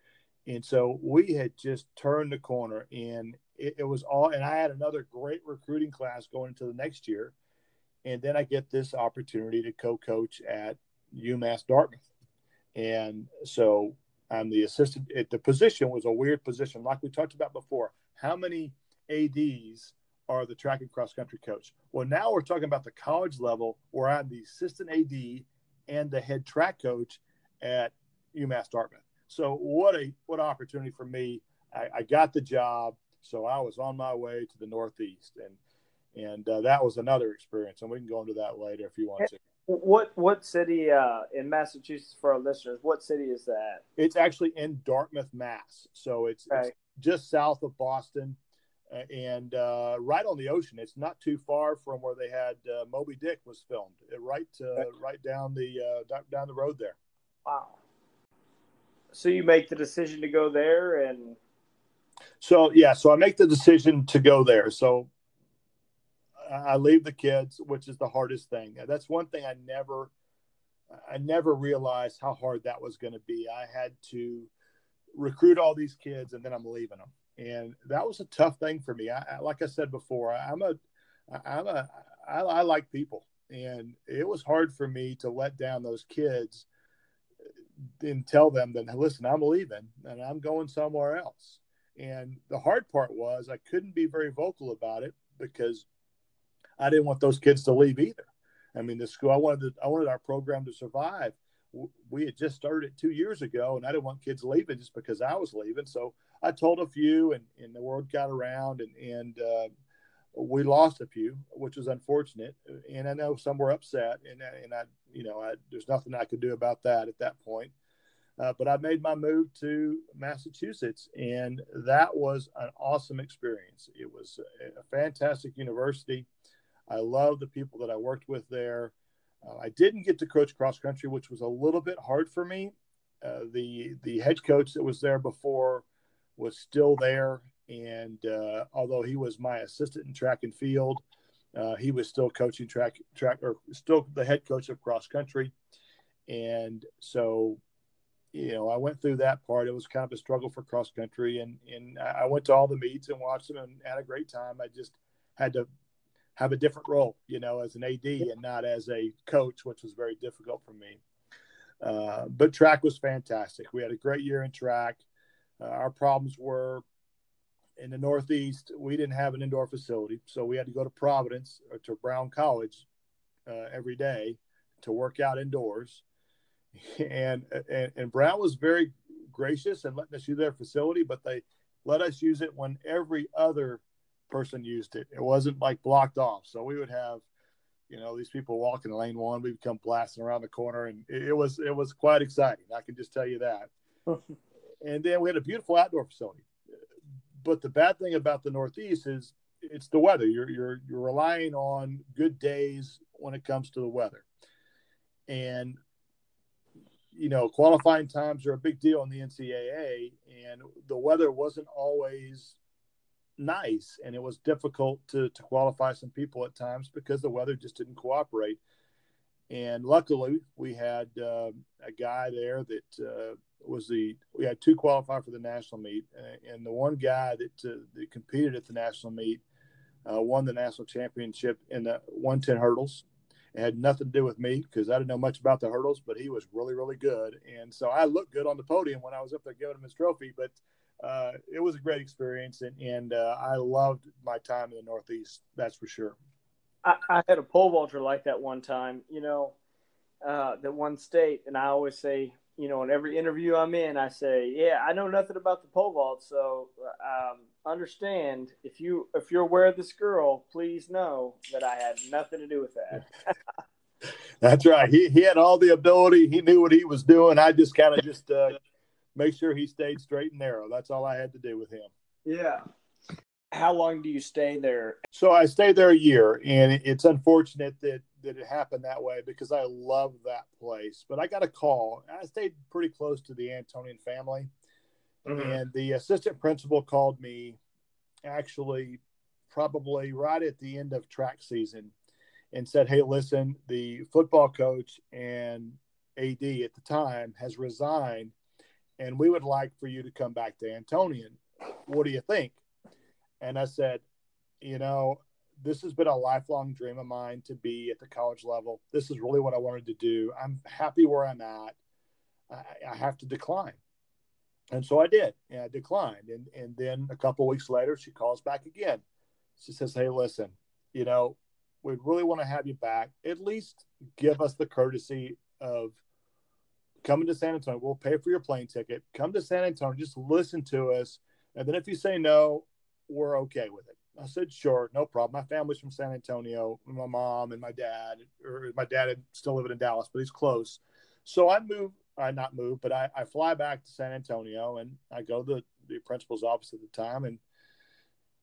and so we had just turned the corner. And it, it was all. And I had another great recruiting class going into the next year, and then I get this opportunity to co-coach at UMass Dartmouth, and so I'm the assistant. It, the position was a weird position, like we talked about before. How many ads are the track and cross country coach. Well, now we're talking about the college level where I'm the assistant AD and the head track coach at UMass Dartmouth. So what a what opportunity for me. I, I got the job, so I was on my way to the Northeast, and and uh, that was another experience. And we can go into that later if you want to. What what city uh, in Massachusetts for our listeners? What city is that? It's actually in Dartmouth, Mass. So it's, it's just south of Boston and uh, right on the ocean. It's not too far from where they had uh, Moby Dick was filmed. Right, uh, right down the uh, down the road there. Wow. So you make the decision to go there, and so yeah, so I make the decision to go there. So I leave the kids, which is the hardest thing. That's one thing I never, I never realized how hard that was going to be. I had to recruit all these kids, and then I'm leaving them and that was a tough thing for me. I, I like I said before, I, I'm a, I'm a, I, I like people, and it was hard for me to let down those kids and tell them that listen, I'm leaving and I'm going somewhere else. And the hard part was I couldn't be very vocal about it because I didn't want those kids to leave either. I mean, the school I wanted to, I wanted our program to survive. We had just started it two years ago, and I didn't want kids leaving just because I was leaving. So I told a few, and, and the word got around, and and uh, we lost a few, which was unfortunate. And I know some were upset, and and I, you know, I, there's nothing I could do about that at that point. Uh, but I made my move to Massachusetts, and that was an awesome experience. It was a, a fantastic university. I love the people that I worked with there. Uh, I didn't get to coach cross country, which was a little bit hard for me. Uh, the the head coach that was there before was still there, and uh, although he was my assistant in track and field, uh, he was still coaching track track or still the head coach of cross country. And so, you know, I went through that part. It was kind of a struggle for cross country, and and I went to all the meets and watched them and had a great time. I just had to have a different role, you know, as an AD and not as a coach, which was very difficult for me. Uh, but track was fantastic. We had a great year in track. Uh, our problems were in the Northeast, we didn't have an indoor facility. So we had to go to Providence or to Brown College uh, every day to work out indoors. And, and, and Brown was very gracious and letting us use their facility, but they let us use it when every other person used it. It wasn't like blocked off. So we would have, you know, these people walking lane one, we'd come blasting around the corner and it, it was, it was quite exciting. I can just tell you that. and then we had a beautiful outdoor facility. But the bad thing about the Northeast is it's the weather. You're, you're, you're relying on good days when it comes to the weather. And you know, qualifying times are a big deal in the NCAA, and the weather wasn't always nice, and it was difficult to to qualify some people at times because the weather just didn't cooperate. And luckily, we had uh, a guy there that uh, was the we had two qualify for the national meet, and the one guy that, uh, that competed at the national meet uh, won the national championship in the 110 hurdles. It had nothing to do with me because I didn't know much about the hurdles, but he was really, really good. And so I looked good on the podium when I was up there giving him his trophy. But uh, it was a great experience, and, and uh, I loved my time in the Northeast. That's for sure. I, I had a pole vaulter like that one time. You know, uh, that one state, and I always say, you know, in every interview I'm in, I say, yeah, I know nothing about the pole vault, so um, understand if you if you're aware of this girl, please know that I had nothing to do with that. That's right. He he had all the ability. He knew what he was doing. I just kind of just uh, make sure he stayed straight and narrow. That's all I had to do with him. Yeah. How long do you stay there? So I stayed there a year, and it's unfortunate that that it happened that way because I love that place. But I got a call. I stayed pretty close to the Antonian family, mm-hmm. and the assistant principal called me actually probably right at the end of track season and said, "Hey, listen, the football coach and AD at the time has resigned and we would like for you to come back to Antonian. What do you think? And I said, you know, this has been a lifelong dream of mine to be at the college level. This is really what I wanted to do. I'm happy where I'm at. I, I have to decline. And so I did. And I declined. And, and then a couple weeks later, she calls back again. She says, Hey, listen, you know, we really want to have you back. At least give us the courtesy of coming to San Antonio. We'll pay for your plane ticket. Come to San Antonio. Just listen to us. And then if you say no, we're okay with it. I said, sure, no problem. My family's from San Antonio. My mom and my dad, or my dad still living in Dallas, but he's close. So I move, I not move, but I, I fly back to San Antonio and I go to the, the principal's office at the time and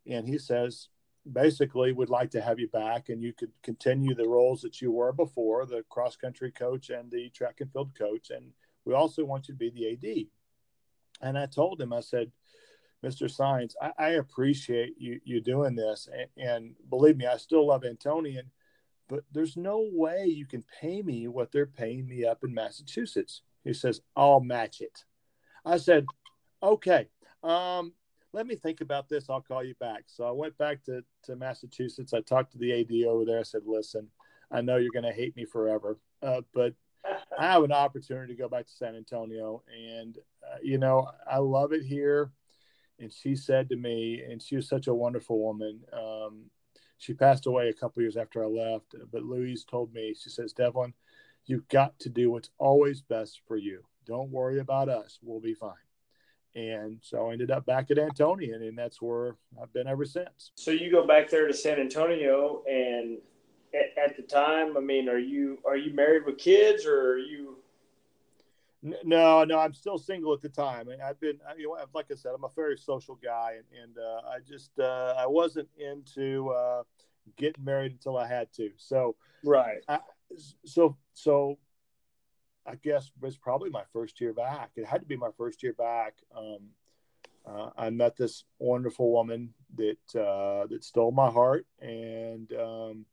and he says, basically would like to have you back and you could continue the roles that you were before the cross country coach and the track and field coach. And we also want you to be the ad and i told him i said mr science i, I appreciate you you doing this. And, and, believe me i still love antonian but there's no way you can pay me what they're paying me up in massachusetts. He says i'll match it. I said okay um, let me think about this. I'll call you back. So I went back to, to Massachusetts. I talked to the AD over there. I said, listen, I know you're going to hate me forever, uh, but I have an opportunity to go back to San Antonio. And, uh, you know, I love it here. And she said to me, and she was such a wonderful woman. Um, she passed away a couple years after I left, but Louise told me, she says, Devlin, you've got to do what's always best for you. Don't worry about us. We'll be fine. And so I ended up back at Antonian, and that's where I've been ever since. So you go back there to San Antonio, and at, at the time, I mean, are you are you married with kids, or are you? No, no, I'm still single at the time. I've been, you know, like I said, I'm a very social guy, and, and uh, I just uh, I wasn't into uh, getting married until I had to. So right. I, so so I guess it was probably my first year back. It had to be my first year back. Um, uh, I met this wonderful woman that uh, that stole my heart, and um,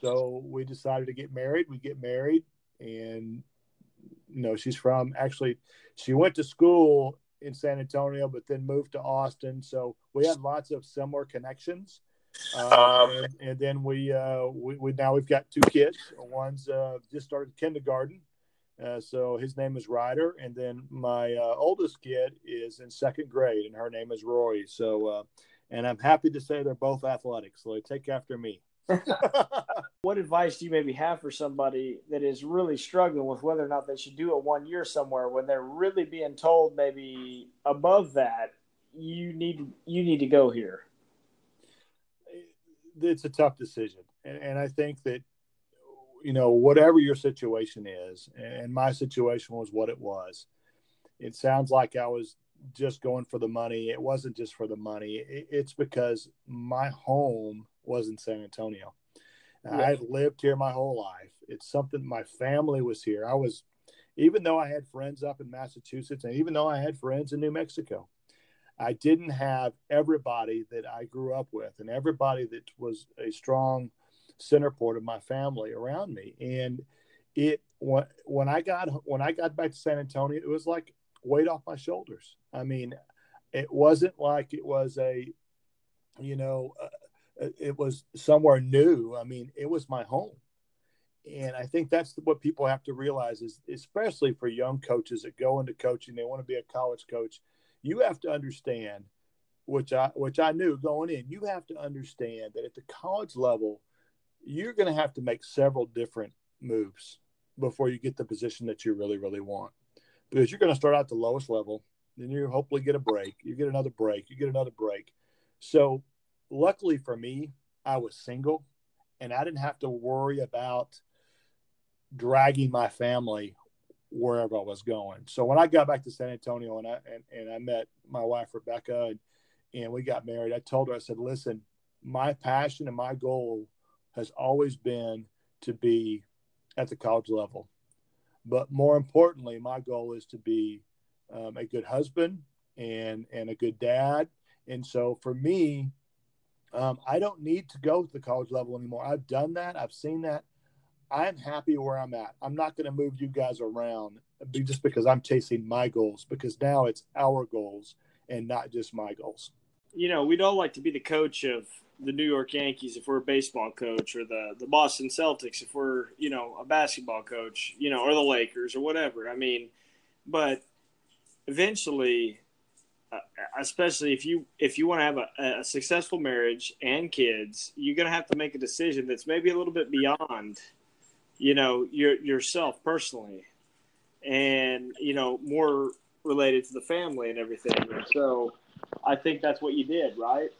so we decided to get married. We get married, and you know she's from actually she went to school in San Antonio, but then moved to Austin. So we had lots of similar connections. Uh, um, and, and, then we, uh, we, we now we've got two kids. One's uh, just started kindergarten, uh, so his name is Ryder, and then my uh, oldest kid is in second grade, and her name is Roy. So, uh, and I'm happy to say they're both athletic, so they take after me. what advice do you maybe have for somebody that is really struggling with whether or not they should do a one year somewhere when they're really being told maybe above that you need you need to go here? It's a tough decision, and, and I think that you know, whatever your situation is, and my situation was what it was. It sounds like I was just going for the money. It wasn't just for the money. It's because my home was in San Antonio. Yeah. I've lived here my whole life. It's something my family was here. I was, even though I had friends up in Massachusetts and even though I had friends in New Mexico, I didn't have everybody that I grew up with and everybody that was a strong center port of my family around me. And it when when I got when I got back to San Antonio, it was like weight off my shoulders. I mean, it wasn't like it was a, you know, uh, uh, it was somewhere new. I mean, it was my home. And I think that's what people have to realize is, especially for young coaches that go into coaching, they want to be a college coach. You have to understand, which I which I knew going in. You have to understand that at the college level, you're going to have to make several different moves before you get the position that you really, really want. Because you're going to start out the lowest level, then you hopefully get a break. You get another break, you get another break. So, luckily for me, I was single and I didn't have to worry about dragging my family wherever I was going. So when I got back to San Antonio and I and, and I met my wife Rebecca and, and we got married, I told her I said, "Listen, my passion and my goal has always been to be at the college level. But more importantly, my goal is to be um, a good husband and and a good dad. And so for me, um, I don't need to go to the college level anymore. I've done that. I've seen that. I'm happy where I'm at. I'm not going to move you guys around just because I'm chasing my goals. Because now it's our goals and not just my goals. You know, we'd all like to be the coach of the New York Yankees if we're a baseball coach, or the the Boston Celtics if we're you know a basketball coach, you know, or the Lakers or whatever. I mean, but eventually, uh, especially if you if you want to have a, a successful marriage and kids, you're going to have to make a decision that's maybe a little bit beyond, you know, your yourself personally, and you know more related to the family and everything. So, I think that's what you did, right?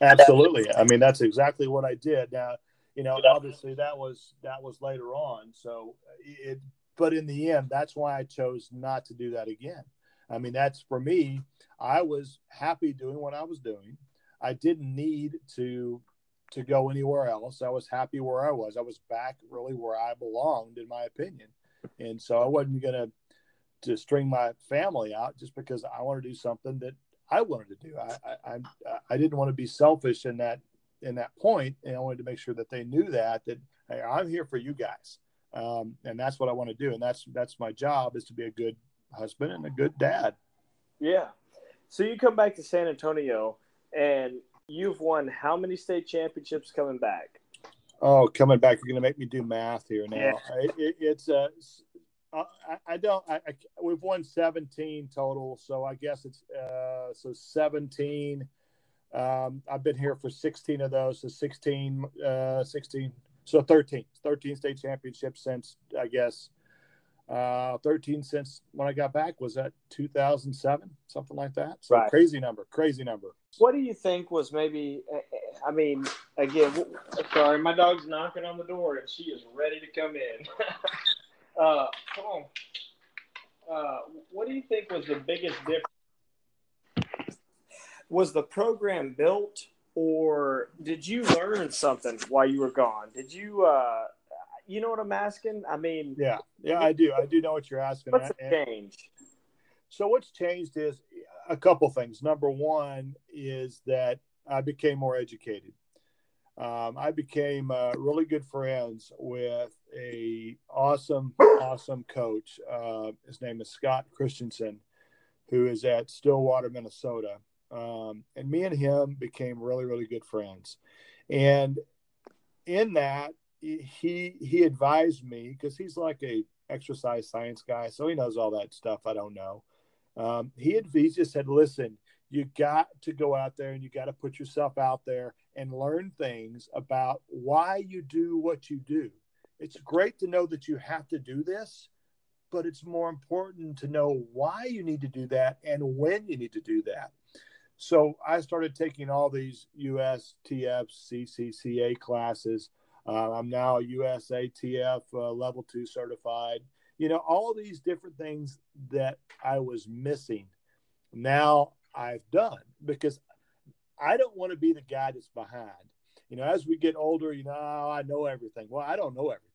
Absolutely. I mean, that's exactly what I did. Now, you know, obviously that was that was later on. So it, but in the end, that's why I chose not to do that again. I mean, that's for me. I was happy doing what I was doing. I didn't need to to go anywhere else. I was happy where I was. I was back really where I belonged, in my opinion. And so I wasn't gonna to string my family out just because I want to do something that I wanted to do. I, I, I didn't want to be selfish in that in that point, and I wanted to make sure that they knew that that hey, I'm here for you guys, um, and that's what I want to do, and that's that's my job is to be a good husband and a good dad. Yeah. So you come back to San Antonio, and you've won how many state championships coming back? Oh, coming back, you're going to make me do math here now. Yeah. It, it, it's uh, uh, I, I, don't. I, I, we've won 17 total, so I guess it's uh, so 17. Um, I've been here for 16 of those, so 16, uh, 16, so 13, 13 state championships since I guess uh, 13 since when I got back was that 2007, something like that. So right. crazy number, crazy number. What do you think was maybe? Eh, eh, I mean, again, sorry, my dog's knocking on the door and she is ready to come in. Uh, come on. uh, what do you think was the biggest difference? Was the program built, or did you learn something while you were gone? Did you, uh, you know what I'm asking? I mean, Yeah, yeah, I do. I do know what you're asking. what's the And- change? So what's changed is a couple things. Number one is that I became more educated. Um, I became uh, really good friends with a awesome, awesome coach. Uh, his name is Scott Christensen, who is at Stillwater, Minnesota. Um, and me and him became really, really good friends. And in that, he he advised me because he's like a exercise science guy, so he knows all that stuff I don't know. Um, he had he just said, "Listen, you got to go out there and you got to put yourself out there and learn things about why you do what you do. It's great to know that you have to do this, but it's more important to know why you need to do that and when you need to do that." So I started taking all these USTF, CCCA classes. Uh, I'm now a USATF uh, level two certified. You know, all these different things that I was missing now I've done because I don't want to be the guy that's behind. You know, as we get older, you know, "Oh, I know everything. Well, I don't know everything.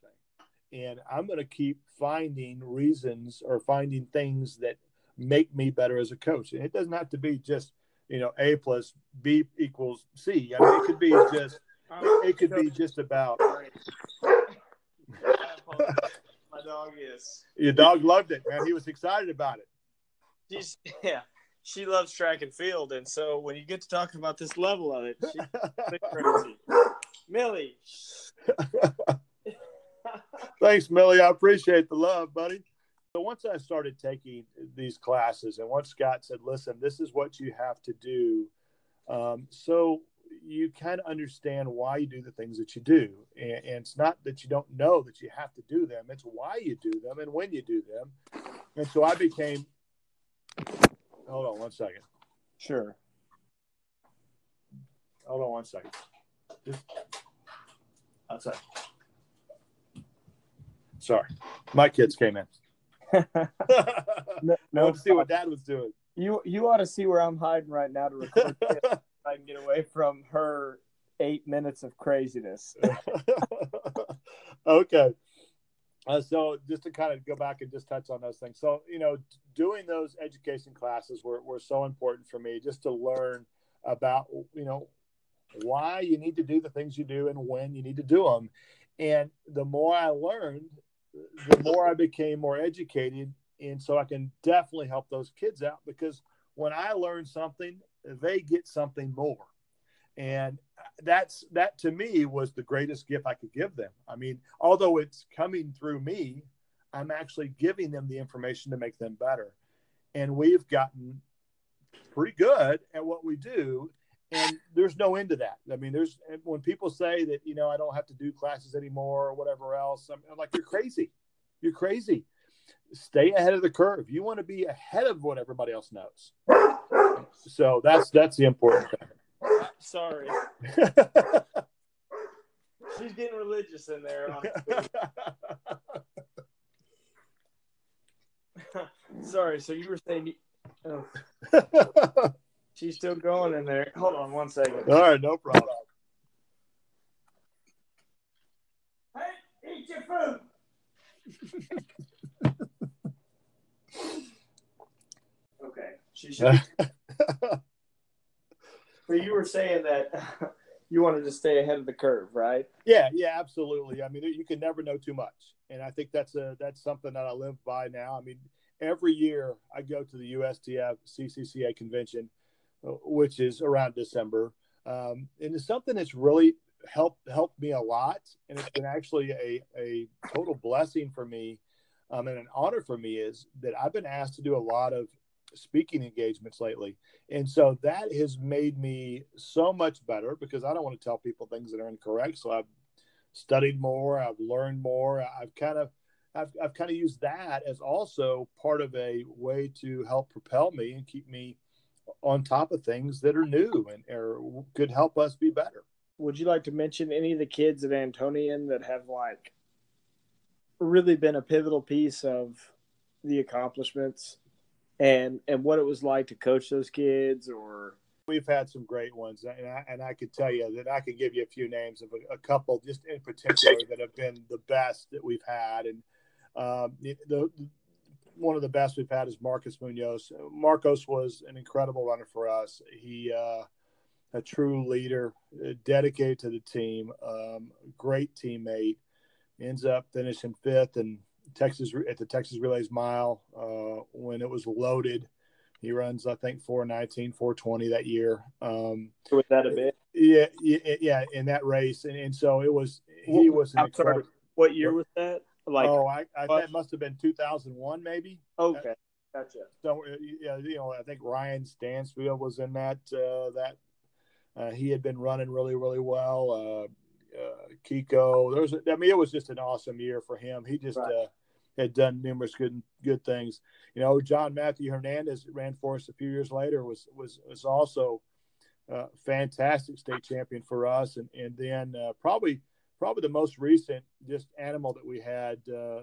And I'm going to keep finding reasons or finding things that make me better as a coach. And it doesn't have to be just, you know, A plus B equals C. I mean, it could be just, oh, it could be just about My dog is. your dog loved it, man. He was excited about it. She's yeah. She loves track and field, and so when you get to talking about this level of it, she's crazy. Millie, Thanks, Millie. I appreciate the love, buddy. So once I started taking these classes, and once Scott said, "Listen, this is what you have to do," um, so you kind of understand why you do the things that you do, and, and it's not that you don't know that you have to do them; it's why you do them and when you do them. And so I became. Hold on one second. sure. Hold on one second. Just outside. Sorry, my kids came in. No, no, see what Dad was doing. you you ought to see where I'm hiding right now to record. I can get away from her eight minutes of craziness. okay. Uh, so just to kind of go back and just touch on those things. So, you know, doing those education classes were, were so important for me just to learn about, you know, why you need to do the things you do and when you need to do them. And the more I learned, the more I became more educated. And so I can definitely help those kids out because when I learn something, they get something more. And that's that to me was the greatest gift I could give them. I mean, although it's coming through me, I'm actually giving them the information to make them better. And we've gotten pretty good at what we do. And there's no end to that. I mean, there's when people say that, you know, I don't have to do classes anymore or whatever else, I'm, I'm like, you're crazy. You're crazy. Stay ahead of the curve. You want to be ahead of what everybody else knows. So that's that's the important thing. Sorry, she's getting religious in there. Sorry. So you were saying oh, she's still going in there. Hold on one second. All right, no problem. Hey, eat your food. okay. She should. Be, so you were saying that you wanted to stay ahead of the curve, right? yeah, yeah, absolutely. I mean, you can never know too much, and I think that's a that's something that I live by now. I mean, every year I go to the USTF CCCA convention, which is around December, um, and it's something that's really helped helped me a lot, and it's been actually a a total blessing for me, um, and an honor for me is that I've been asked to do a lot of speaking engagements lately. And so that has made me so much better because I don't want to tell people things that are incorrect. So I've studied more, I've learned more. I've kind of I've, I've kind of used that as also part of a way to help propel me and keep me on top of things that are new and or could help us be better. Would you like to mention any of the kids at Antonian that have like really been a pivotal piece of the accomplishments and and what it was like to coach those kids or we've had some great ones and I, and I could tell you that I could give you a few names of a, a couple just in particular that have been the best that we've had and um, the, the one of the best we've had is Marcus Munoz. Marcos was an incredible runner for us. He uh, a true leader, uh, dedicated to the team, um, great teammate. Ends up finishing fifth and Texas at the Texas Relays Mile uh, when it was loaded. He runs, I think, 419, 420 that year. Um, was that a bit? Yeah, yeah, yeah, in that race, and, and so it was. He was. Sorry. What year was that? Like, oh, I, I that must have been 2001, maybe. Okay, gotcha. So yeah, you know, I think Ryan Stansfield was in that. Uh, that uh, he had been running really, really well. Uh, uh, Kiko, there was, I mean, it was just an awesome year for him. He just right. uh, had done numerous good, good things. You know, John Matthew Hernandez ran for us a few years later. was was was also uh, fantastic state champion for us, and and then uh, probably probably the most recent just animal that we had uh,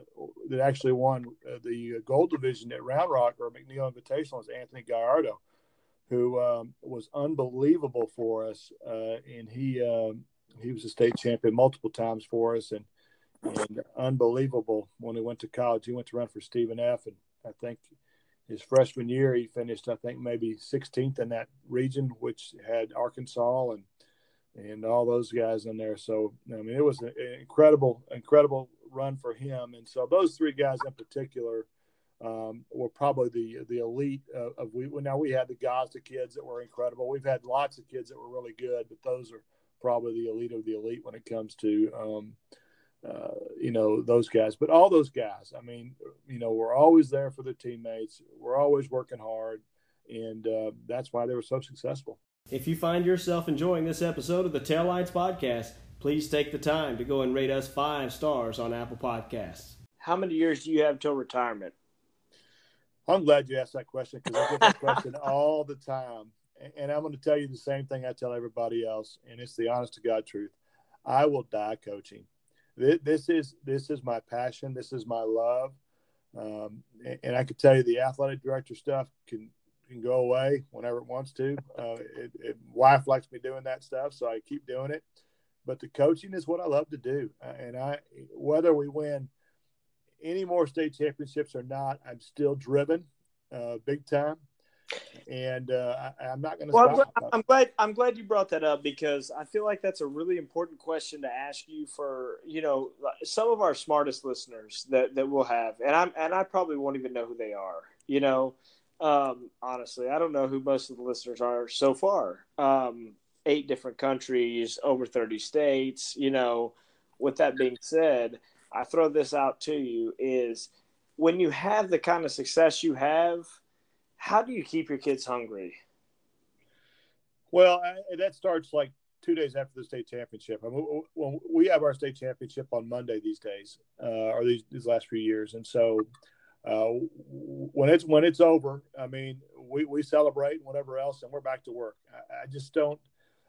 that actually won uh, the gold division at Round Rock or McNeil Invitational is Anthony Gallardo, who um, was unbelievable for us, uh, and he um, he was a state champion multiple times for us, and and unbelievable when he went to college. He went to run for Stephen F. and I think his freshman year he finished I think maybe 16th in that region, which had Arkansas and and all those guys in there. So I mean, it was an incredible, incredible run for him. And so those three guys in particular um, were probably the the elite of, of we. Now we had the the kids that were incredible. We've had lots of kids that were really good, but those are probably the elite of the elite when it comes to. Um, uh, you know those guys, but all those guys. I mean, you know, we're always there for the teammates. We're always working hard, and uh, that's why they were so successful. If you find yourself enjoying this episode of the Tail Lights Podcast, please take the time to go and rate us five stars on Apple Podcasts. How many years do you have till retirement? I'm glad you asked that question because I get that question all the time. And I'm going to tell you the same thing I tell everybody else, and it's the honest to God truth. I will die coaching. This is this is my passion. This is my love. Um, and I can tell you the athletic director stuff can can go away whenever it wants to. Uh, it, it, wife likes me doing that stuff, so I keep doing it. But the coaching is what I love to do, uh, and I whether we win any more state championships or not, I'm still driven, uh, big time, and uh, I, am not going to. Well, stop. I'm glad I'm glad you brought that up because I feel like that's a really important question to ask you for you know some of our smartest listeners that that we'll have, and I'm and I probably won't even know who they are. You know, um, honestly, I don't know who most of the listeners are so far. Um, eight different countries, over 30 states. You know, with that being said, I throw this out to you is when you have the kind of success you have, how do you keep your kids hungry? Well, I, that starts like two days after the state championship. I mean, well, we have our state championship on Monday these days, uh, or these, these last few years, and so uh, when it's when it's over, I mean, we, we celebrate and whatever else, and we're back to work. I, I just don't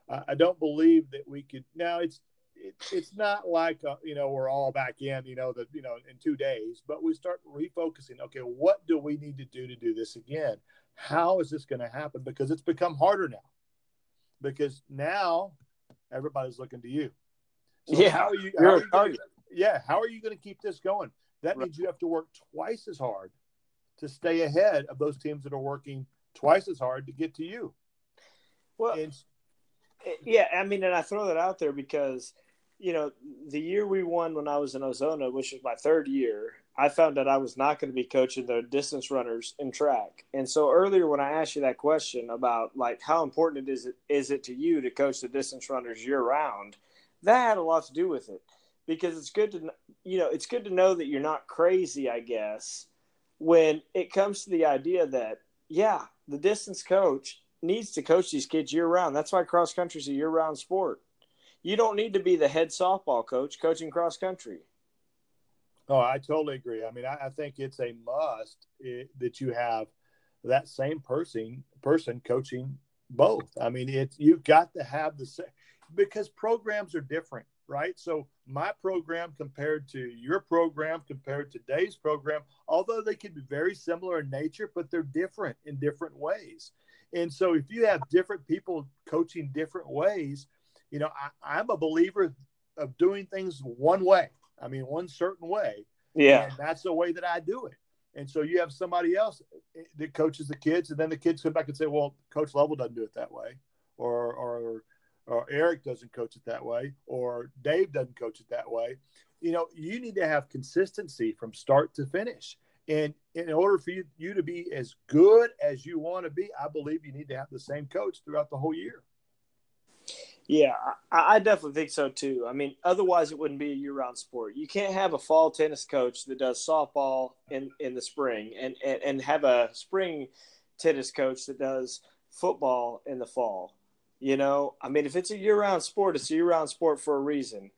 I don't believe that we could now. It's it, it's not like uh, you know we're all back in you know the you know in two days, but we start refocusing. Okay, what do we need to do to do this again? How is this going to happen? Because it's become harder now. Because now everybody's looking to you. So yeah, how are you? How are you gonna, yeah, how are you going to keep this going? That means you have to work twice as hard to stay ahead of those teams that are working twice as hard to get to you. Well, and, eh, yeah, I mean, and I throw that out there because, you know, the year we won when I was in Ozona, which was my third year, I found that I was not going to be coaching the distance runners in track. And so earlier when I asked you that question about like how important it is it is it to you to coach the distance runners year round, that had a lot to do with it because it's good to you know it's good to know that you're not crazy i guess when it comes to the idea that yeah the distance coach needs to coach these kids year round. That's why cross country is a year round sport. You don't need to be the head softball coach coaching cross country. Oh i totally agree. I mean i, I think it's a must it, that you have that same person person coaching both. I mean it's you've got to have the same because programs are different right? So my program compared to your program compared to Dave's program, although they can be very similar in nature, but they're different in different ways. And so if you have different people coaching different ways, you know, I, I'm a believer of doing things one way. I mean, one certain way. Yeah. And that's the way that I do it. And so you have somebody else eh, that coaches the kids, and then the kids come back and say, "Well, Coach Level doesn't do it that way," or or or Eric doesn't coach it that way, or Dave doesn't coach it that way. You know, you need to have consistency from start to finish. And in order for you, you to be as good as you want to be, I believe you need to have the same coach throughout the whole year. Yeah, I, I definitely think so too. I mean, otherwise it wouldn't be a year-round sport. You can't have a fall tennis coach that does softball in in the spring, and and, and have a spring tennis coach that does football in the fall. You know, I mean, if it's a year-round sport, it's a year-round sport for a reason.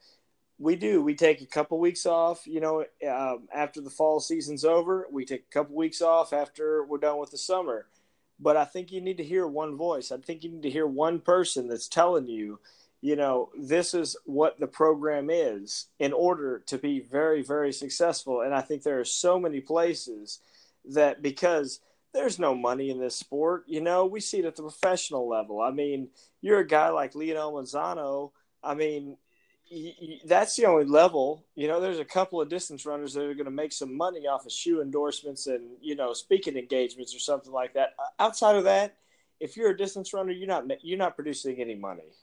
We do. We take a couple weeks off. You know, um, after the fall season's over, we take a couple weeks off after we're done with the summer but I think you need to hear one voice. I think you need to hear one person that's telling you, you know, this is what the program is in order to be very, very successful. And I think there are so many places that because there's no money in this sport, you know, we see it at the professional level. I mean, you're a guy like Leonel Manzano. I mean, that's the only level. You know, there's a couple of distance runners that are going to make some money off of shoe endorsements and you know speaking engagements or something like that. Uh, outside of that, if you're a distance runner, you're not you're not producing any money.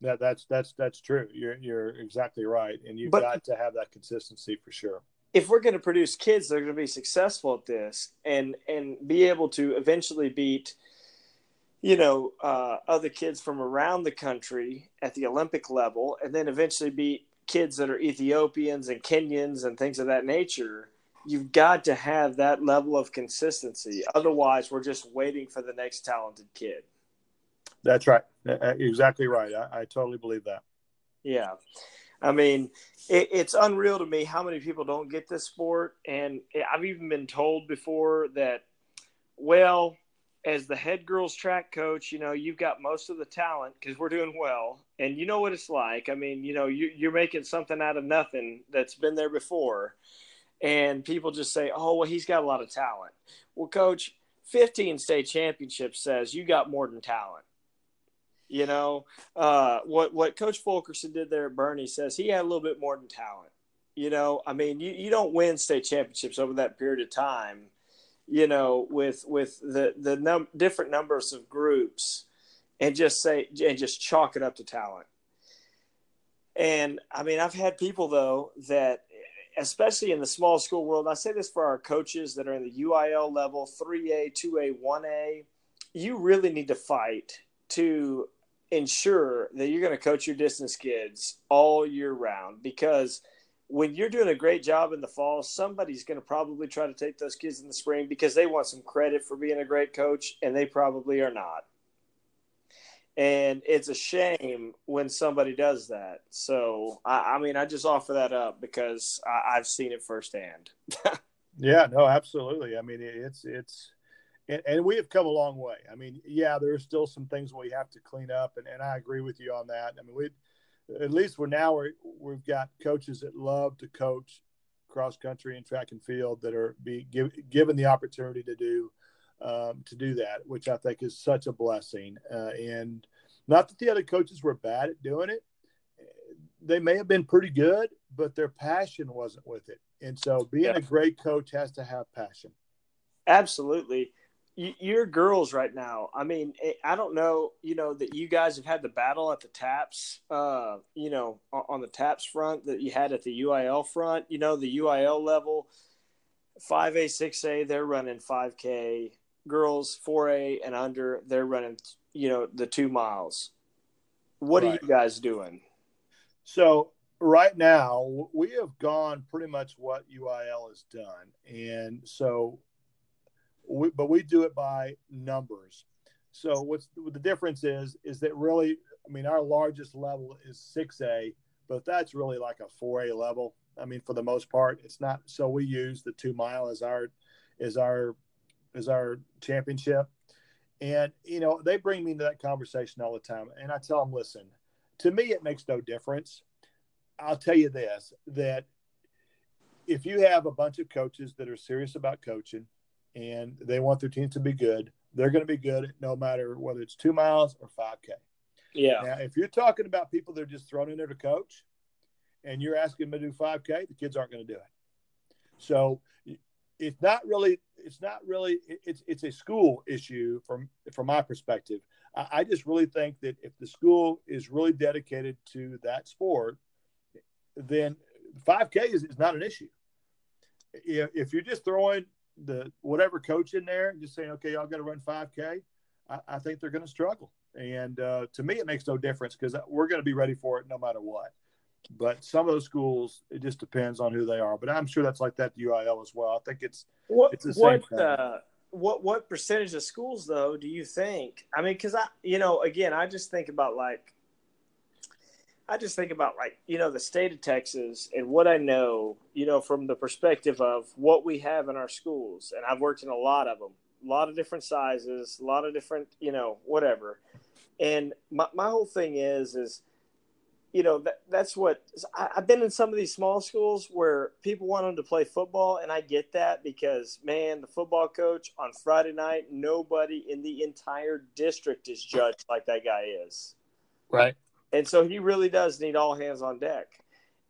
Yeah, that's that's that's true. You're you're exactly right, and you've but, got to have that consistency for sure. If we're going to produce kids that are going to be successful at this and and be able to eventually beat you know, uh, other kids from around the country at the Olympic level, and then eventually beat kids that are Ethiopians and Kenyans and things of that nature. You've got to have that level of consistency. Otherwise, we're just waiting for the next talented kid. That's right. Exactly right. I, I totally believe that. Yeah. I mean, it, it's unreal to me how many people don't get this sport. And I've even been told before that, well, as the head girls track coach, you know, you've got most of the talent because we're doing well. And you know what it's like. I mean, you know, you, you're making something out of nothing that's been there before. And people just say, oh, well, he's got a lot of talent. Well, coach, 15 state championships says you got more than talent. You know, uh, what, what Coach Fulkerson did there at Boerne says he had a little bit more than talent. You know, I mean, you, you don't win state championships over that period of time you know, with with the the num- different numbers of groups, and just say and just chalk it up to talent. And I mean, I've had people though that, especially in the small school world, I say this for our coaches that are in the UIL level, three A, two A, one A. You really need to fight to ensure that you're going to coach your distance kids all year round because when you're doing a great job in the fall, somebody's going to probably try to take those kids in the spring because they want some credit for being a great coach, and they probably are not. And it's a shame when somebody does that. So, I, I mean, I just offer that up because I, have seen it firsthand. yeah, no, absolutely. I mean, it's, it's, and, and, we have come a long way. I mean, yeah, there's still some things we have to clean up, and, and I agree with you on that. I mean, we at least we're now we're, we've got coaches that love to coach cross country and track and field that are be give, given the opportunity to do um, to do that, which I think is such a blessing. Uh, and not that the other coaches were bad at doing it; they may have been pretty good, but their passion wasn't with it. And so, being yeah. a great coach has to have passion. Absolutely your girls right now. I mean, eh, I don't know, you know, that you guys have had the battle at the TAPPS, uh, you know, on the TAPPS front that you had at the UIL front, you know, the UIL level, 5A, 6A, they're running 5K. Girls 4A and under, they're running, you know, the two miles. What right. are you guys doing? So, right now, we have gone pretty much what UIL has done. And so we, but we do it by numbers. So what's what the difference is is that really, I mean, our largest level is six A, but that's really like a four A level. I mean, for the most part, it's not. So we use the two mile as our as our as our championship, and you know they bring me into that conversation all the time, and I tell them, listen, to me it makes no difference. I'll tell you this that if you have a bunch of coaches that are serious about coaching and they want their teams to be good, they're going to be good no matter whether it's two miles or 5K. Yeah. Now, if you're talking about people that are just thrown in there to coach and you're asking them to do 5K, the kids aren't going to do it. So it's not really, it's not really, it's, it's a school issue from, from my perspective. I, I just really think that if the school is really dedicated to that sport, then 5K is, is not an issue. If you're just throwing the whatever coach in there just saying, okay, y'all got to run 5K, I, I think they're going to struggle. And uh, to me, it makes no difference because we're going to be ready for it no matter what. But some of those schools, it just depends on who they are. But I'm sure that's like that UIL as well. I think it's what it's the same what uh, what what percentage of schools though do you think? I mean, because I you know again, I just think about like I just think about like you know the state of Texas and what I know, you know, from the perspective of what we have in our schools, and I've worked in a lot of them, a lot of different sizes, a lot of different, you know, whatever. And my my whole thing is is, you know, that that's what I, I've been in some of these small schools where people want them to play football, and I get that because man, the football coach on Friday night, nobody in the entire district is judged like that guy is. Right and so he really does need all hands on deck.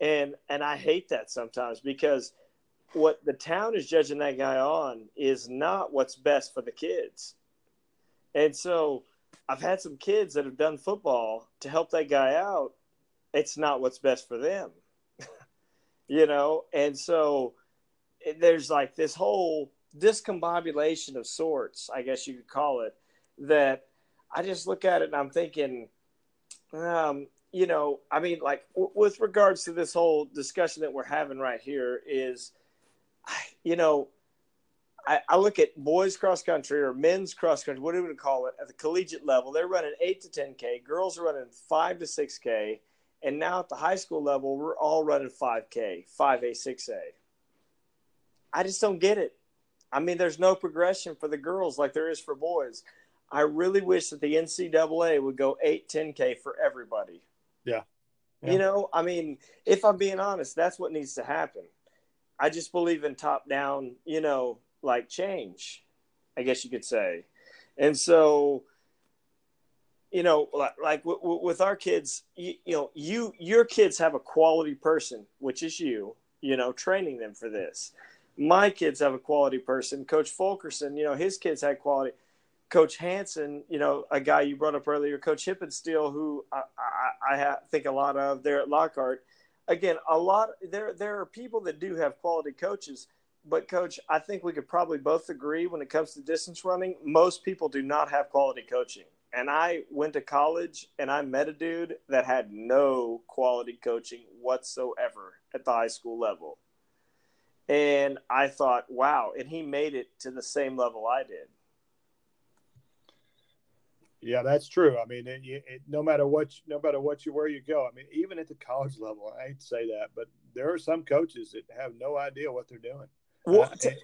And and i hate that sometimes because what the town is judging that guy on is not what's best for the kids. And so i've had some kids that have done football to help that guy out. It's not what's best for them you know? And so there's like this whole discombobulation of sorts i guess you could call it that i just look at it and i'm thinking um, you know, I mean, like w- with regards to this whole discussion that we're having right here, is, you know, I, I look at boys cross country or men's cross country, whatever you want to call it, at the collegiate level. They're running eight to ten k. Girls are running five to six k, and now at the high school level, we're all running five k, five a, six a. I just don't get it. I mean, there's no progression for the girls like there is for boys. I really wish that the NCAA would go 8 10K for everybody. Yeah. yeah. You know, I mean, if I'm being honest, that's what needs to happen. I just believe in top down, you know, like change, I guess you could say. And so, you know, like, like w- w- with our kids, you, you know, you your kids have a quality person, which is you, you know, training them for this. My kids have a quality person. Coach Fulkerson, you know, his kids had quality Coach Hanson, you know, a guy you brought up earlier, Coach Hippensteel, who I, I, I think a lot of there at Lockhart. Again, a lot there there are people that do have quality coaches, but coach, I think we could probably both agree when it comes to distance running, most people do not have quality coaching. And I went to college and I met a dude that had no quality coaching whatsoever at the high school level. And I thought, wow, and he made it to the same level I did. Yeah, that's true. I mean, it, it, no matter what, no matter what you where you go. I mean, even at the college level, I hate to say that, but there are some coaches that have no idea what they're doing. What? Uh, and,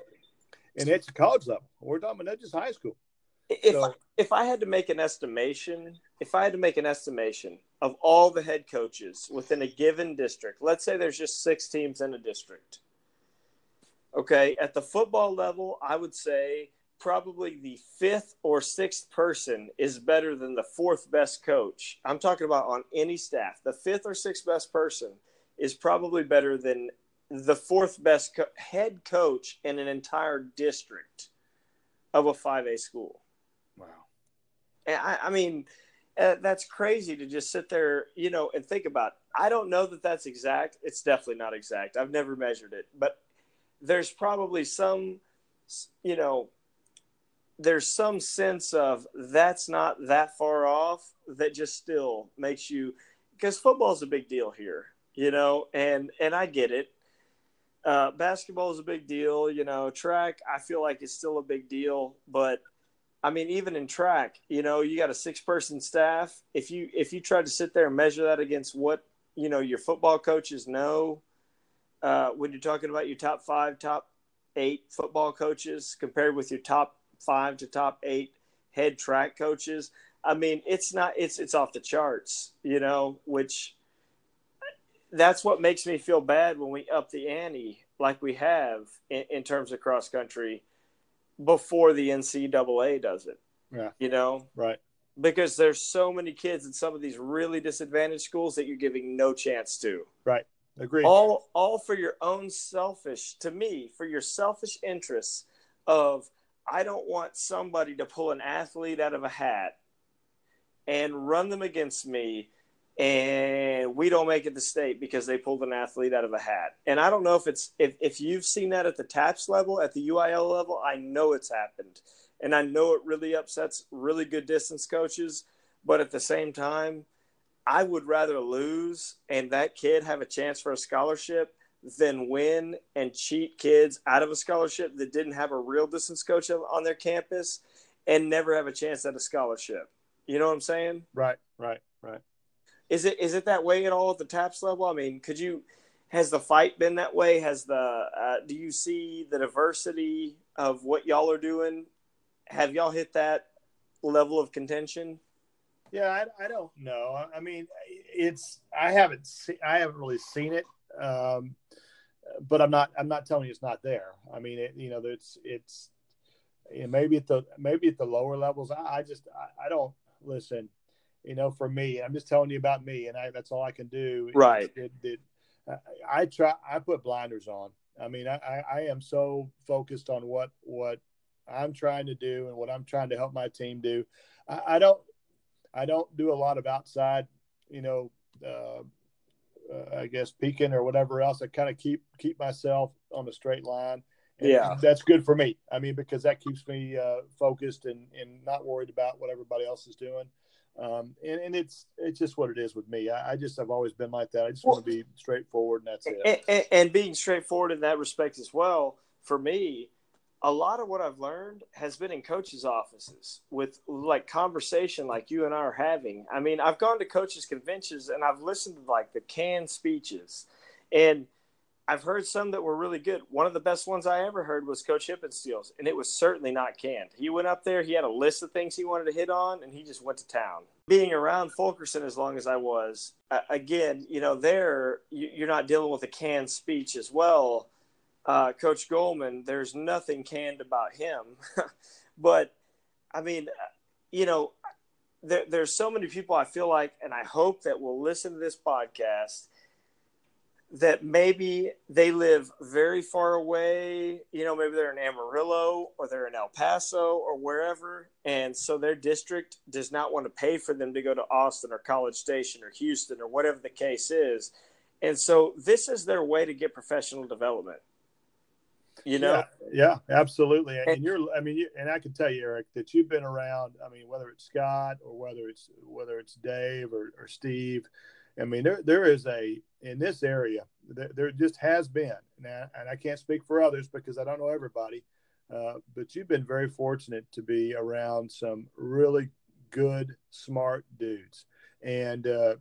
and, it's college level. We're talking about not just high school. If so, I, if I had to make an estimation, if I had to make an estimation of all the head coaches within a given district, let's say there's just six teams in a district. Okay, at the football level, I would say probably the fifth or sixth person is better than the fourth best coach. I'm talking about on any staff. The fifth or sixth best person is probably better than the fourth best co- head coach in an entire district of a 5A school. Wow. And I, I mean, uh, that's crazy to just sit there, you know, and think about. It. I don't know that that's exact. It's definitely not exact. I've never measured it, but there's probably some, you know, there's some sense of that's not that far off that just still makes you because football is a big deal here you know and and i get it. Uh, basketball is a big deal you know track i feel like it's still a big deal but i mean even in track you know you got a six person staff. If you if you try to sit there and measure that against what you know your football coaches know uh, when you're talking about your top five top eight football coaches compared with your top five to top eight head track coaches. I mean, it's not it's it's off the charts, you know, which that's what makes me feel bad when we up the ante like we have in, in terms of cross country before the NCAA does it. Yeah. You know? Right. Because there's so many kids in some of these really disadvantaged schools that you're giving no chance to. Right. Agreed. All all for your own selfish to me, for your selfish interests of I don't want somebody to pull an athlete out of a hat and run them against me and we don't make it to state because they pulled an athlete out of a hat. And I don't know if it's if, if you've seen that at the TAPPS level, at the UIL level, I know it's happened. And I know it really upsets really good distance coaches, but at the same time, I would rather lose and that kid have a chance for a scholarship than win and cheat kids out of a scholarship that didn't have a real distance coach on their campus and never have a chance at a scholarship. You know what I'm saying? Right, right, right. Is it is it that way at all at the TAPPS level? I mean, could you has the fight been that way? Has the uh, do you see the diversity of what y'all are doing? Have y'all hit that level of contention? Yeah, I, I don't know. I mean, it's I haven't see, I haven't really seen it, um, but I'm not I'm not telling you it's not there. I mean, it, you know, it's it's you know, maybe at the maybe at the lower levels. I, I just I, I don't listen you know, for me, I'm just telling you about me, and I, that's all I can do. Right. It, it, I, I try. I put blinders on. I mean, I, I am so focused on what what I'm trying to do and what I'm trying to help my team do. I, I don't. I don't do a lot of outside, you know, uh, uh, I guess peeking or whatever else. I kind of keep keep myself on a straight line. And yeah, that's good for me. I mean, because that keeps me uh, focused and and not worried about what everybody else is doing. Um, and, and it's it's just what it is with me. I, I just have always been like that. I just well, want to be straightforward, and that's it. And, and, being straightforward in that respect as well, for me, a lot of what I've learned has been in coaches' offices with like conversation like you and I are having. I mean, I've gone to coaches' conventions and I've listened to like the canned speeches, and I've heard some that were really good. One of the best ones I ever heard was Coach Hippensteel's, and it was certainly not canned. He went up there, he had a list of things he wanted to hit on, and he just went to town. Being around Fulkerson as long as I was, again, you know, there you're not dealing with a canned speech as well. Uh, Coach Goldman, there's nothing canned about him, but I mean, you know, there, there's so many people I feel like, and I hope that will listen to this podcast that maybe they live very far away. You know, maybe they're in Amarillo or they're in El Paso or wherever. And so their district does not want to pay for them to go to Austin or College Station or Houston or whatever the case is. And so this is their way to get professional development. You know? Yeah, yeah absolutely. And, and you're, I mean, you, and I can tell you, Eric, that you've been around, I mean, whether it's Scott or whether it's, whether it's Dave or, or Steve, I mean, there there is a in this area there, there just has been, now, and I can't speak for others because I don't know everybody, uh, but you've been very fortunate to be around some really good, smart dudes, and uh,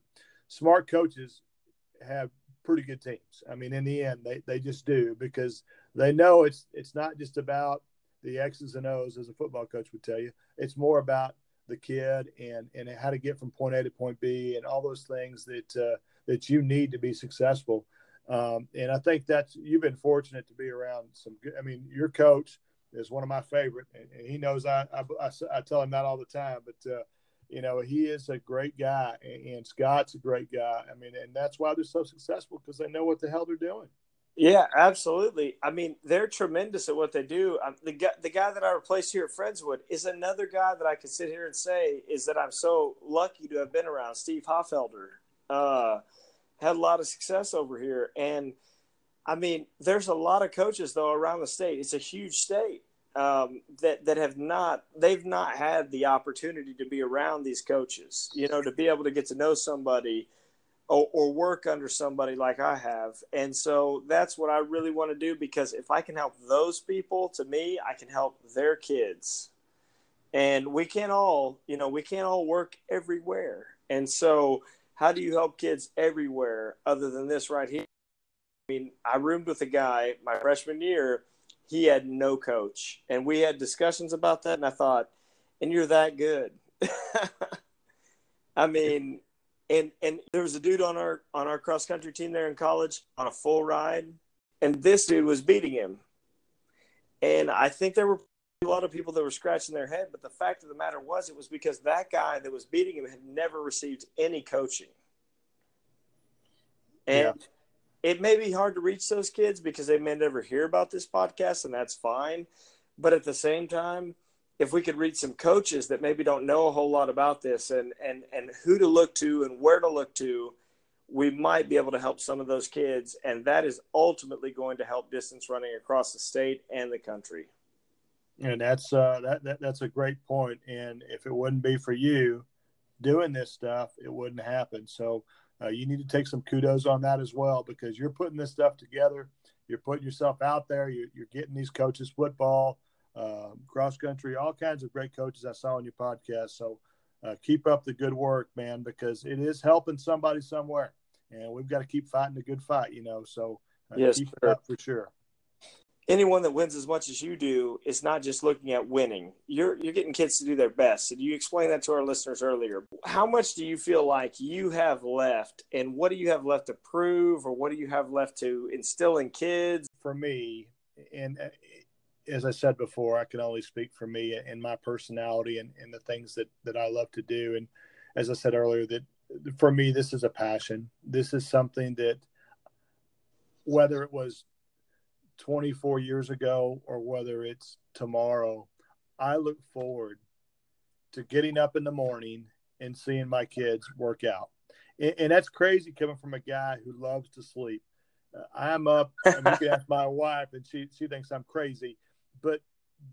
smart coaches have pretty good teams. I mean, in the end, they they just do because they know it's it's not just about the X's and O's as a football coach would tell you. It's more about the kid and and how to get from point A to point B and all those things that uh, that you need to be successful. Um, and I think that's you've been fortunate to be around some good. I mean, your coach is one of my favorite, and, and he knows I, I, I I tell him that all the time. But uh, you know, he is a great guy, and, and Scott's a great guy. I mean, and that's why they're so successful because they know what the hell they're doing. Yeah, absolutely. I mean, they're tremendous at what they do. Um, the guy, the guy that I replaced here at Friendswood is another guy that I can sit here and say is that I'm so lucky to have been around. Steve Hoffelder uh, had a lot of success over here, and I mean, there's a lot of coaches though around the state. It's a huge state um, that that have not they've not had the opportunity to be around these coaches. You know, to be able to get to know somebody or, or, work under somebody like I have. And so that's what I really want to do because if I can help those people, to me, I can help their kids. And we can't all, you know, we can't all work everywhere. And so, how do you help kids everywhere other than this right here? I mean, I roomed with a guy my freshman year. He had no coach, and we had discussions about that. And I thought, and you're that good. I mean, and and there was a dude on our on our cross country team there in college on a full ride, and this dude was beating him. And I think there were a lot of people that were scratching their head, but the fact of the matter was, it was because that guy that was beating him had never received any coaching. And yeah. it may be hard to reach those kids because they may never hear about this podcast, and that's fine. But at the same time, if we could reach some coaches that maybe don't know a whole lot about this and and and who to look to and where to look to we might be able to help some of those kids. And that is ultimately going to help distance running across the state and the country. And that's uh, that, that that's a great point. And if it wouldn't be for you doing this stuff it wouldn't happen. So uh, you need to take some kudos on that as well because you're putting this stuff together. You're putting yourself out there. You're, you're getting these coaches football uh, cross country, all kinds of great coaches I saw on your podcast. So uh, keep up the good work, man, because it is helping somebody somewhere, and we've got to keep fighting a good fight, you know. So uh, yes, keep it up for sure. Anyone that wins as much as you do is not just looking at winning. You're you're getting kids to do their best. Did you explain that to our listeners earlier? How much do you feel like you have left, and what do you have left to prove, or what do you have left to instill in kids? For me, and as I said before, I can only speak for me and my personality and, and the things that, that I love to do. And as I said earlier, that for me, this is a passion. This is something that, whether it was 24 years ago or whether it's tomorrow, I look forward to getting up in the morning and seeing my kids work out. And, and that's crazy coming from a guy who loves to sleep. Uh, I'm up, you can ask my wife, and she, she thinks I'm crazy but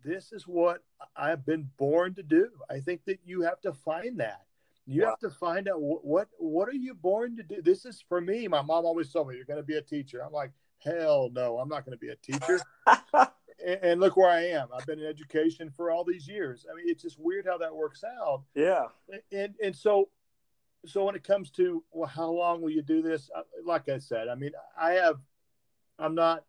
this is what I've been born to do. I think that you have to find that. You wow. have to find out what, what what are you born to do. This is for me. My mom always told me you're going to be a teacher. I'm like, hell no, I'm not going to be a teacher. and, and, look where I am. I've been in education for all these years. I mean, it's just weird how that works out. Yeah. And and so so when it comes to well, how long will you do this? Uh, like I said, I mean, I have. I'm not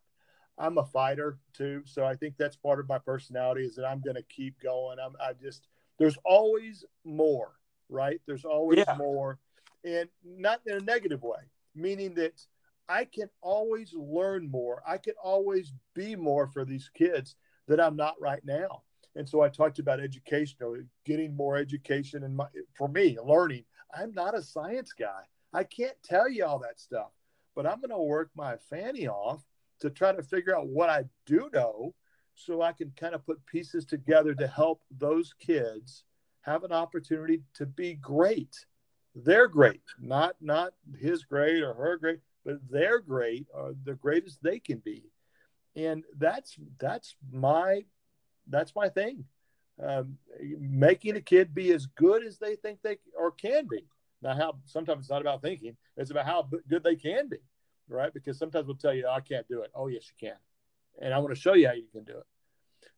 I'm a fighter too, so I think that's part of my personality is that I'm going to keep going. I'm I just there's always more, right? There's always yeah. more, and not in a negative way, meaning that I can always learn more. I can always be more for these kids that I'm not right now. And so I talked about education, getting more education, and for me, learning. I'm not a science guy. I can't tell you all that stuff, but I'm going to work my fanny off to try to figure out what I do know so I can kind of put pieces together to help those kids have an opportunity to be great. They're great, not not his grade or her grade, but they're great, or the greatest they can be, and that's that's my that's my thing. Um, making a kid be as good as they think they or can be. Now, how sometimes it's not about thinking; it's about how good they can be right? Because sometimes we'll tell you, I can't do it. Oh, yes, you can. And I want to show you how you can do it.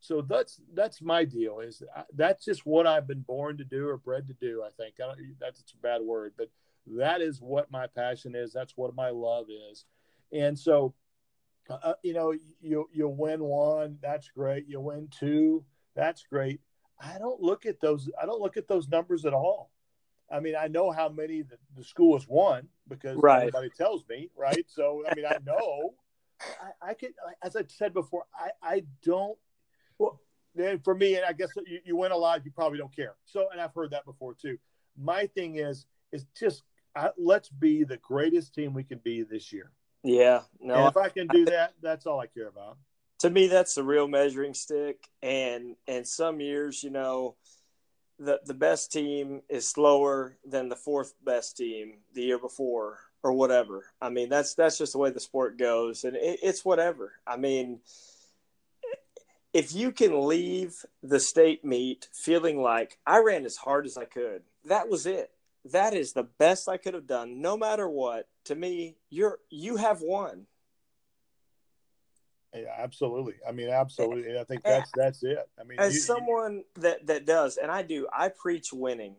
So that's that's my deal. Is that's just what I've been born to do or bred to do. I think I that's a bad word, but that is what my passion is. That's what my love is. And so, uh, uh you know, you you win one, that's great. You win two, that's great. I don't look at those. I don't look at those numbers at all. I mean, I know how many the, the school has won because right. everybody tells me, right? So, I mean, I know. I, I can, as I said before, I, I don't. Well, then for me, and I guess you, you win a lot, you probably don't care. So, and I've heard that before too. My thing is, is just I, let's be the greatest team we can be this year. Yeah, no. And if I can do that, that's all I care about. To me, that's the real measuring stick. And and some years, you know, the the best team is slower than the fourth best team the year before or whatever. I mean, that's that's just the way the sport goes, and it, it's whatever. I mean, if you can leave the state meet feeling like I ran as hard as I could, that was it. That is the best I could have done, no matter what. To me, you're you have won. Yeah, absolutely. I mean, absolutely. I think that's that's it. I mean, as you, someone you, that that does, and I do, I preach winning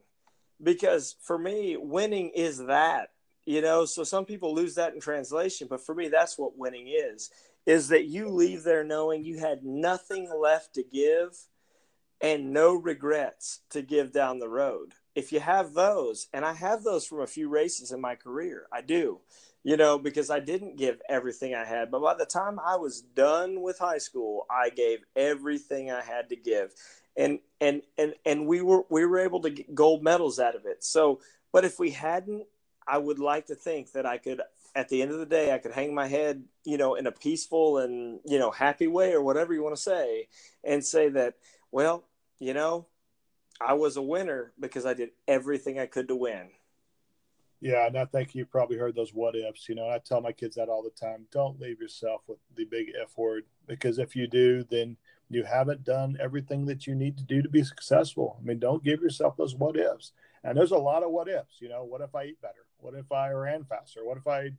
because for me, winning is that. You know, so some people lose that in translation, but for me, that's what winning is: is that you leave there knowing you had nothing left to give and no regrets to give down the road. if you have those, and I have those from a few races in my career, I do, you know, because I didn't give everything I had. But by the time I was done with high school, I gave everything I had to give. And, and, and, and we were, we were able to get gold medals out of it. So, but if we hadn't, I would like to think that I could, at the end of the day, I could hang my head, you know, in a peaceful and, you know, happy way or whatever you want to say and say that, well, you know, I was a winner because I did everything I could to win. Yeah, and I think you probably heard those what ifs. You know, I tell my kids that all the time. Don't leave yourself with the big F word because if you do, then you haven't done everything that you need to do to be successful. I mean, don't give yourself those what ifs. And there's a lot of what ifs. You know, what if I eat better? What if I ran faster? What if I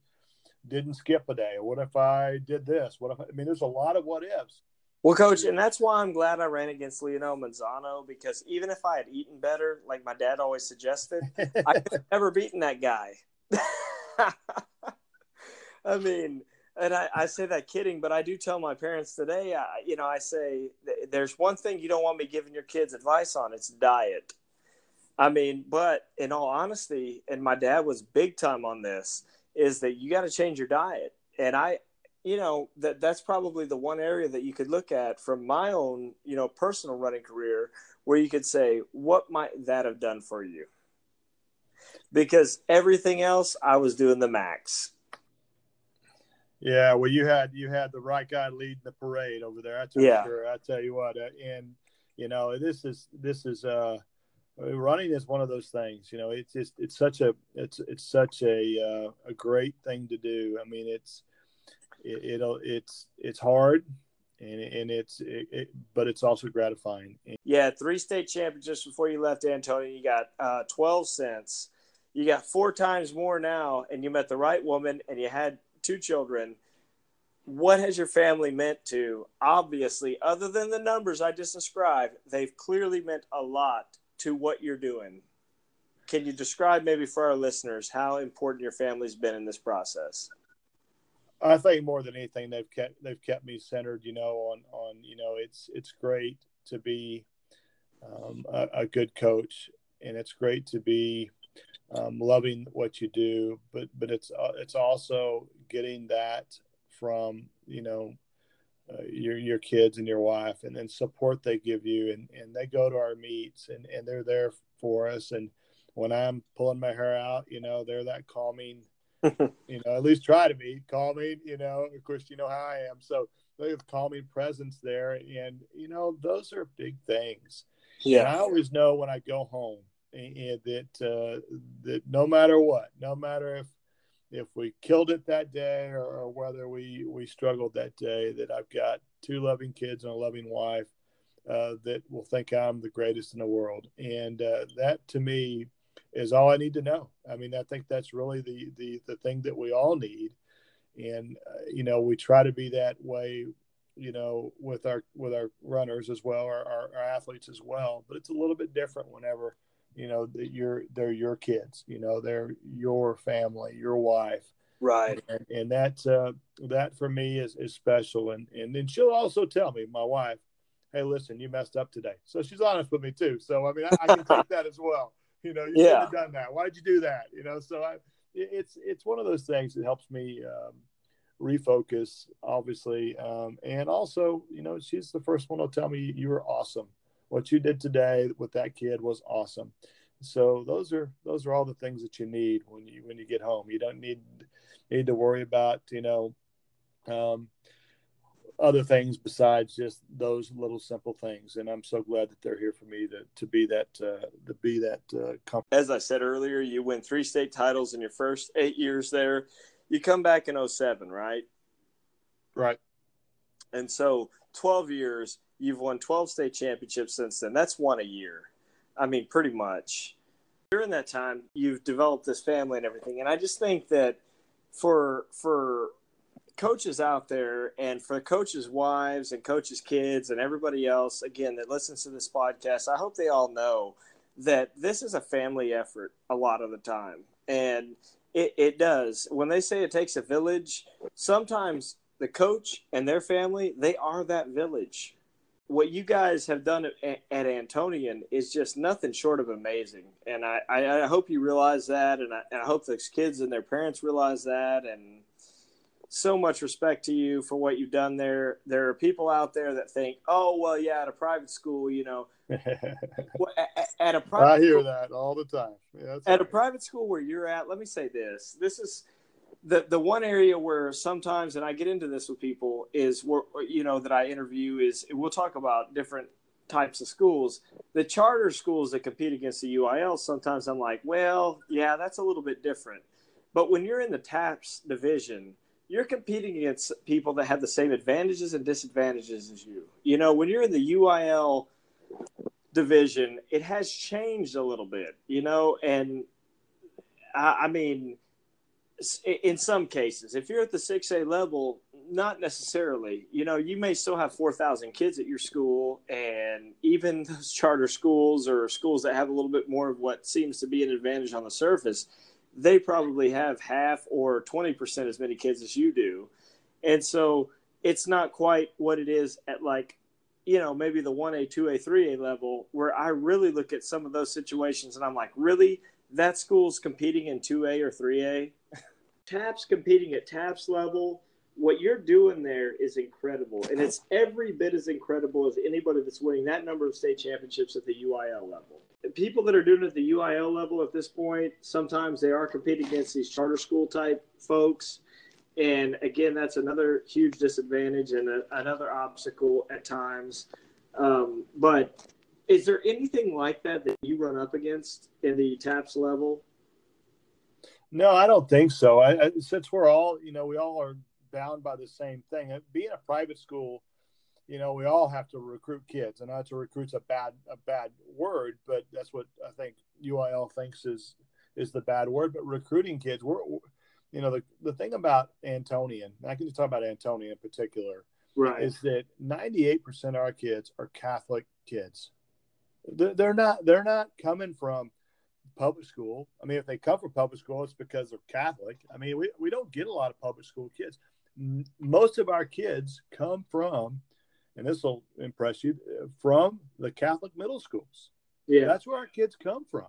didn't skip a day? What if I did this? What if I, I mean, there's a lot of what ifs. Well, coach, and that's why I'm glad I ran against Leonel Manzano because even if I had eaten better, like my dad always suggested, I could have never beaten that guy. I mean, and I, I, say that kidding, but I do tell my parents today, I, you know, I say there's one thing you don't want me giving your kids advice on it's diet. I mean, but in all honesty, and my dad was big time on this, is that you got to change your diet. And I, you know, that that's probably the one area that you could look at from my own, you know, personal running career where you could say, what might that have done for you? Because everything else, I was doing the max. Yeah, well, you had you had the right guy leading the parade over there. I tell yeah. you, I tell you what, uh, and you know, this is this is uh running is one of those things you know it's just it's such a it's it's such a uh, a great thing to do i mean it's it, it'll it's it's hard and and it's it, it, but it's also gratifying yeah three state championships before you left Antonian you got uh, 12 cents you got four times more now and you met the right woman and you had two children what has your family meant to obviously other than the numbers i just described they've clearly meant a lot to what you're doing. Can you describe maybe for our listeners how important your family's been in this process? I think more than anything, they've kept they've kept me centered. You know, on on you know, it's it's great to be um, a, a, good coach, and it's great to be um, loving what you do. But but it's uh, it's also getting that from you know uh, your your kids and your wife, and then support they give you, and and they go to our meets, and and they're there for us. And when I'm pulling my hair out, you know, they're that calming. you know, at least try to be calming. You know, of course, you know how I am, so they have calming presence there, and you know, those are big things. Yeah, and I always know when I go home and that uh, that no matter what, no matter if if we killed it that day or, or, whether we we struggled that day that i've got two loving kids and a loving wife uh, that will think i'm the greatest in the world and uh, that to me is all i need to know. I mean i think that's really the the, the thing that we all need. And uh, you know we try to be that way you know with our with our runners as well our, our, our athletes as well. But it's a little bit different whenever you know that you're they're your kids you know they're your family your wife. Right. And, and that uh, that for me is, is special. And and then she'll also tell me my wife hey listen you messed up today. So she's honest with me too. So i mean i, I can take that as well you know you yeah. should have done that why'd you do that you know so i it's it's one of those things that helps me um, refocus obviously um, and also you know she's the first one to tell me you were awesome what you did today with that kid was awesome. So those are those are all the things that you need when you when you get home. You don't need need to worry about you know um, other things besides just those little simple things. And I'm so glad that they're here for me to to be that uh, to be that uh, company. As I said earlier, you win three state titles in your first eight years there. You come back in 07, right? Right. And so 12 years You've won 12 state championships since then. That's one a year. I mean, pretty much. During that time, you've developed this family and everything. And I just think that for for coaches out there and for coaches' wives and coaches' kids and everybody else, again, that listens to this podcast, I hope they all know that this is a family effort a lot of the time. And it, it does. When they say it takes a village, sometimes the coach and their family, they are that village what you guys have done at, at Antonian is just nothing short of amazing. And I, I, I hope you realize that. And I, and I hope those kids and their parents realize that. And so much respect to you for what you've done there. There are people out there that think, oh, well, yeah, at a private school, you know, at, at, a private I hear school, that all the time. Yeah, at right. a private school where you're at, let me say this. This is – the the one area where sometimes and I get into this with people is where you know that I interview is we'll talk about different types of schools. The charter schools that compete against the UIL, sometimes I'm like, well, yeah, that's a little bit different. But when you're in the TAPPS division, you're competing against people that have the same advantages and disadvantages as you. You know, when you're in the UIL division, it has changed a little bit, you know, and I, I mean, in some cases, if you're at the 6A level, not necessarily. You know, you may still have 4,000 kids at your school, and even those charter schools or schools that have a little bit more of what seems to be an advantage on the surface, they probably have half or 20% as many kids as you do. And so it's not quite what it is at like, you know, maybe the 1A, 2A, 3A level, where I really look at some of those situations and I'm like, really? That school's competing in 2A or 3A? TAPPS competing at TAPPS level, what you're doing there is incredible. And it's every bit as incredible as anybody that's winning that number of state championships at the UIL level. People that are doing it at the UIL level at this point, sometimes they are competing against these charter school type folks. And again, that's another huge disadvantage and a, another obstacle at times. Um, but is there anything like that that you run up against in the TAPPS level? No, I don't think so. I, I, since we're all, you know, we all are bound by the same thing. Being a private school, you know, we all have to recruit kids, and not to recruit's a bad a bad word, but that's what I think UIL thinks is is the bad word. But recruiting kids, we're, you know, the the thing about Antonian, I can just talk about Antonian in particular, right, is that ninety eight percent of our kids are Catholic kids. They're, they're not they're not coming from public school. I mean, if they come from public school, it's because they're Catholic. I mean, we, we don't get a lot of public school kids. Most of our kids come from, and this will impress you, from the Catholic middle schools. Yeah. That's where our kids come from.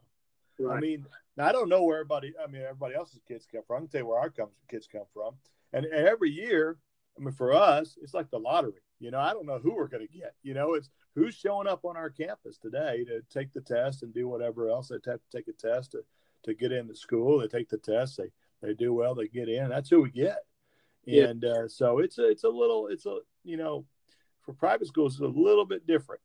Right. I mean, I don't know where everybody, I mean, everybody else's kids come from. I can tell you where our kids come from. And, and every year, I mean, for us, it's like the lottery. You know, I don't know who we're going to get. You know, it's who's showing up on our campus today to take the test and do whatever else they have to take a test to, to get into school. They take the test, they they do well, they get in. That's who we get. And uh, so it's a it's a little it's a you know for private schools it's a little bit different.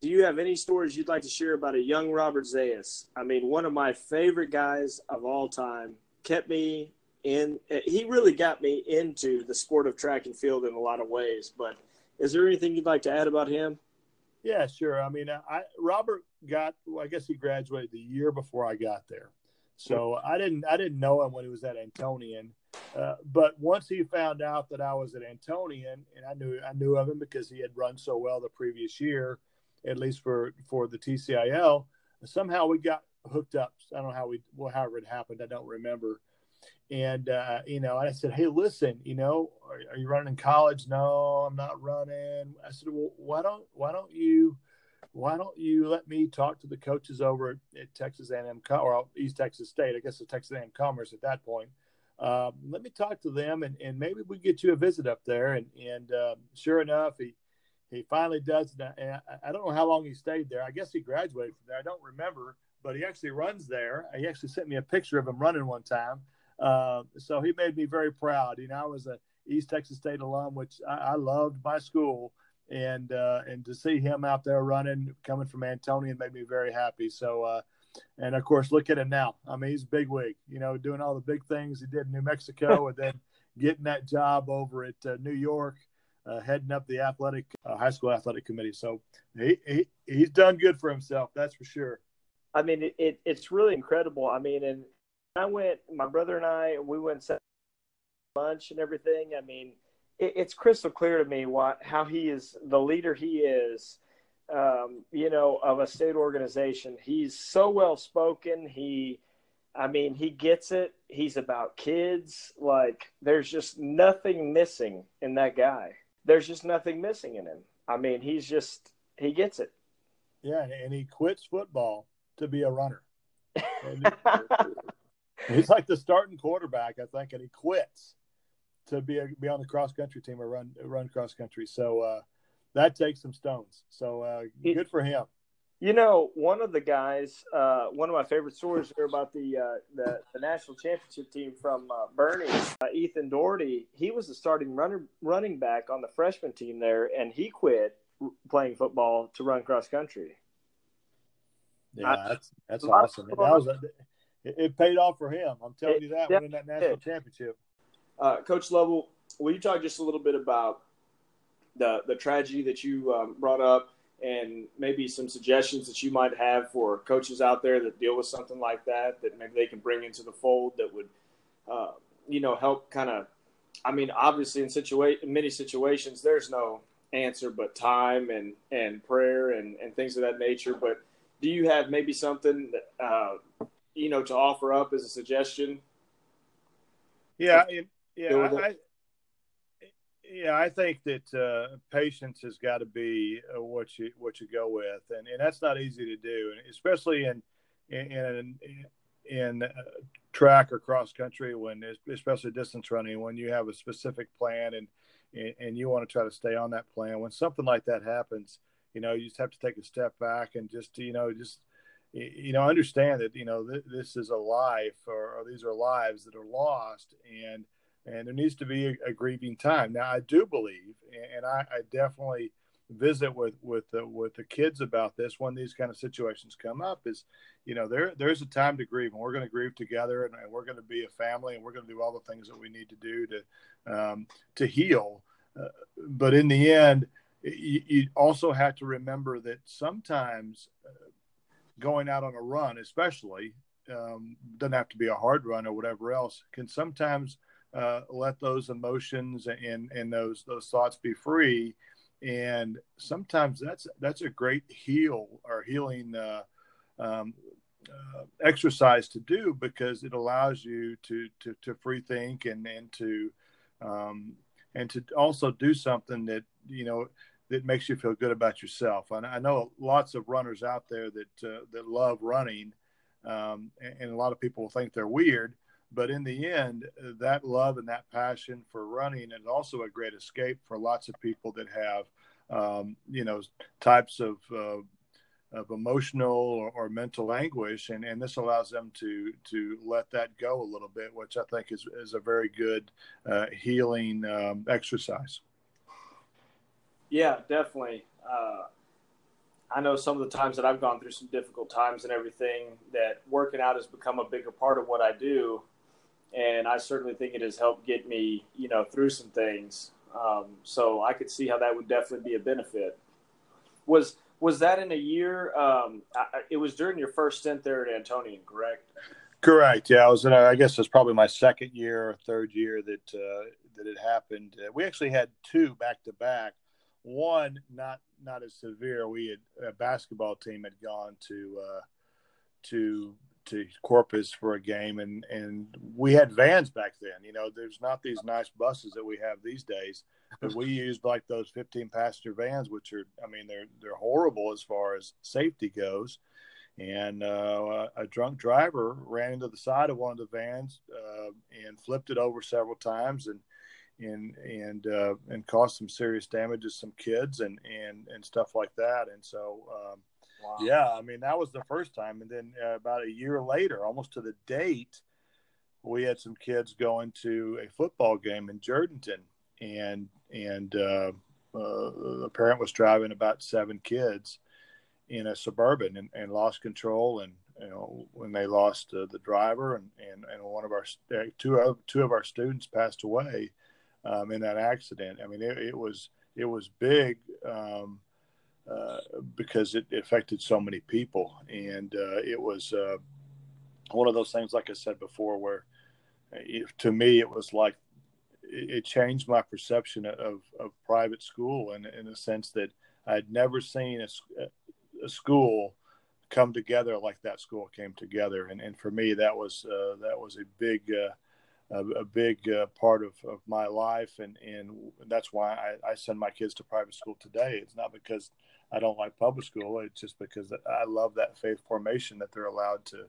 Do you have any stories you'd like to share about a young Robert Zayas? I mean, one of my favorite guys of all time. Kept me in. He really got me into the sport of track and field in a lot of ways. But is there anything you'd like to add about him? Yeah, sure. I mean, I Robert got. Well, I guess he graduated the year before I got there, so hmm. I didn't. I didn't know him when he was at Antonian. Uh, but once he found out that I was an Antonian, and I knew I knew of him because he had run so well the previous year, at least for for the TCIL. Somehow we got hooked up. I don't know how we, well, however it happened. I don't remember. And, uh, you know, I said, Hey, listen, you know, are, are, you running in college? No, I'm not running. I said, well, why don't, why don't you, why don't you let me talk to the coaches over at, at Texas A&M or East Texas State? I guess it's Texas A&M Commerce at that point. Um, let me talk to them and, and maybe we get you a visit up there. And, and, um, sure enough, he, he finally does. And I, I don't know how long he stayed there. I guess he graduated from there. I don't remember, but he actually runs there. He actually sent me a picture of him running one time. Uh, so he made me very proud. You know, I was a East Texas State alum, which I, I loved my school, and uh, and to see him out there running, coming from Antonian, made me very happy. So, uh, and of course, look at him now. I mean, he's big wig. You know, doing all the big things he did in New Mexico, and then getting that job over at uh, New York. Uh, heading up the athletic uh, high school athletic committee. So he, he he's done good for himself, that's for sure. I mean, it, it, it's really incredible. I mean, and I went, my brother and I, we went lunch and everything. I mean, it, it's crystal clear to me what how he is the leader he is. Um, you know, of a state organization. He's so well spoken. He, I mean, he gets it. He's about kids. Like, there's just nothing missing in that guy. there's just nothing missing in him. I mean, he's just he gets it. Yeah, and he quits football to be a runner. he's like the starting quarterback, I think, and he quits to be a, be on the cross country team or run run cross country. So uh, that takes some stones. So uh, good for him. You know, one of the guys, uh, one of my favorite stories are about the, uh, the, the national championship team from uh, Boerne, uh, Ethan Doherty. He was the starting runner running back on the freshman team there, and he quit playing football to run cross country. Yeah, I, that's that's awesome. That was a, it, it, paid off for him. I'm telling it, you that winning that national championship. Uh, Coach Lovell, will you talk just a little bit about the the tragedy that you um, brought up? and maybe some suggestions that you might have for coaches out there that deal with something like that that maybe they can bring into the fold that would uh, you know help kind of i mean obviously in situa- in many situations there's no answer but time and and prayer and and things of that nature but do you have maybe something that, uh, you know to offer up as a suggestion yeah yeah I, yeah, I think that uh, patience has got to be uh, what you what you go with, and, and that's not easy to do, and especially in in in, in uh, track or cross country when especially distance running when you have a specific plan and and you want to try to stay on that plan. When something like that happens, you know, you just have to take a step back and just you know just you know understand that you know th- this is a life or, or these are lives that are lost and and there needs to be a, a grieving time. Now, I do believe, and I, I definitely visit with with the, with the kids about this when these kind of situations come up. Is you know there there's a time to grieve, and we're going to grieve together, and, and we're going to be a family, and we're going to do all the things that we need to do to um, to heal. Uh, but in the end, you, you, also have to remember that sometimes uh, going out on a run, especially um, doesn't have to be a hard run or whatever else, can sometimes uh, let those emotions and and those those thoughts be free and sometimes that's that's a great heal or healing uh, um, uh, exercise to do because it allows you to to, to free think and and to um, and to also do something that you know that makes you feel good about yourself. And I know lots of runners out there that uh, that love running, um, and, and, a lot of people think they're weird. But in the end, that love and that passion for running is also a great escape for lots of people that have, um, you know, types of uh, of emotional or, or, mental anguish, and, and this allows them to to let that go a little bit, which I think is is a very good uh, healing um, exercise. Yeah, definitely. Uh, I know some of the times that I've gone through some difficult times and everything that working out has become a bigger part of what I do and I certainly think it has helped get me, you know, through some things. Um, so I could see how that would definitely be a benefit. Was was that in a year? Um, I, it was during your first stint there at Antonian, correct? Correct. Yeah, I was. In, I guess it was probably my second year or third year that uh, that it happened. Uh, we actually had two back to back. One not not as severe. We had a basketball team had gone to uh, to to Corpus for a game, and and we had vans back then. You know, there's not these nice buses that we have these days, but we used like those 15 passenger vans, which are, I mean, they're they're horrible as far as safety goes. And uh, a drunk driver ran into the side of one of the vans uh, and flipped it over several times, and and and uh, and caused some serious damage to some kids and and and stuff like that. And so. Um, Wow. Yeah, I mean that was the first time, and then uh, about a year later, almost to the date, we had some kids going to a football game in Jourdanton, and and uh, uh, the parent was driving about seven kids in a suburban and, and lost control, and you know when they lost uh, the driver, and, and and one of our uh, two of two of our students passed away um, in that accident. I mean it, it was it was big. Um, uh, because it affected so many people. And uh, it was uh, one of those things, like I said before, where it, to me it was like it changed my perception of, of private school in, in the sense that I had never seen a, a school come together like that school came together. And, and for me, that was uh, that was a big uh, a, a big uh, part of, of my life, and and that's why I, I send my kids to private school today. It's not because I don't like public school; it's just because I love that faith formation that they're allowed to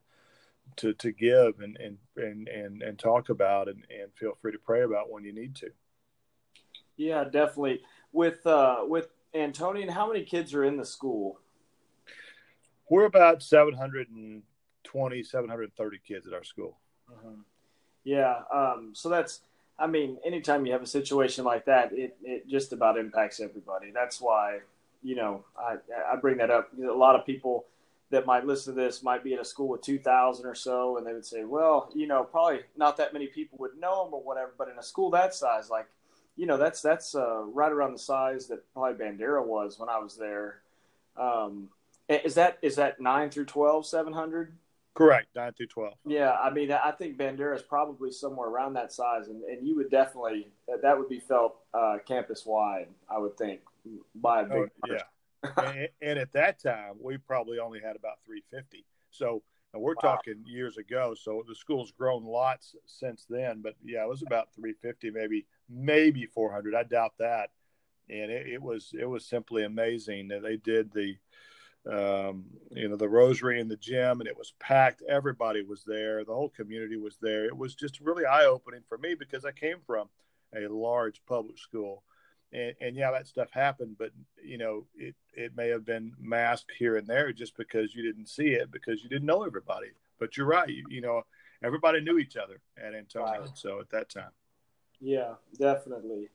to to give and and and and, and talk about and, and feel free to pray about when you need to. Yeah, definitely. With uh, with Antonian, how many kids are in the school? We're about 720, 730 kids at our school. Mm-hmm. Yeah. Um, so that's, I mean, anytime you have a situation like that, it, it just about impacts everybody. That's why, you know, I, I bring that up. A lot of people that might listen to this might be at a school with 2,000 or so, and they would say, well, you know, probably not that many people would know them or whatever, but in a school that size, like, you know, that's that's uh, right around the size that probably Bandera was when I was there. Um, is that is that nine through 12, 700? Correct, nine through 12. Yeah, I mean, I think Bandera is probably somewhere around that size, and, and you would definitely that would be felt uh, campus wide. I would think by a big oh, yeah and, and, at that time, we probably only had about 350. So we're wow. talking years ago. So the school's grown lots since then. But yeah, it was about 350, maybe maybe 400. I doubt that. And it, it was it was simply amazing that they did the um, you know the rosary in the gym and it was packed everybody was there the whole community was there it was just really eye-opening for me because i came from a large public school and, and yeah, that stuff happened, but you know, it it may have been masked here and there just because you didn't see it because you didn't know everybody. But you're right, you, you know, everybody knew each other at Antonian. Right. So at that time, yeah, definitely.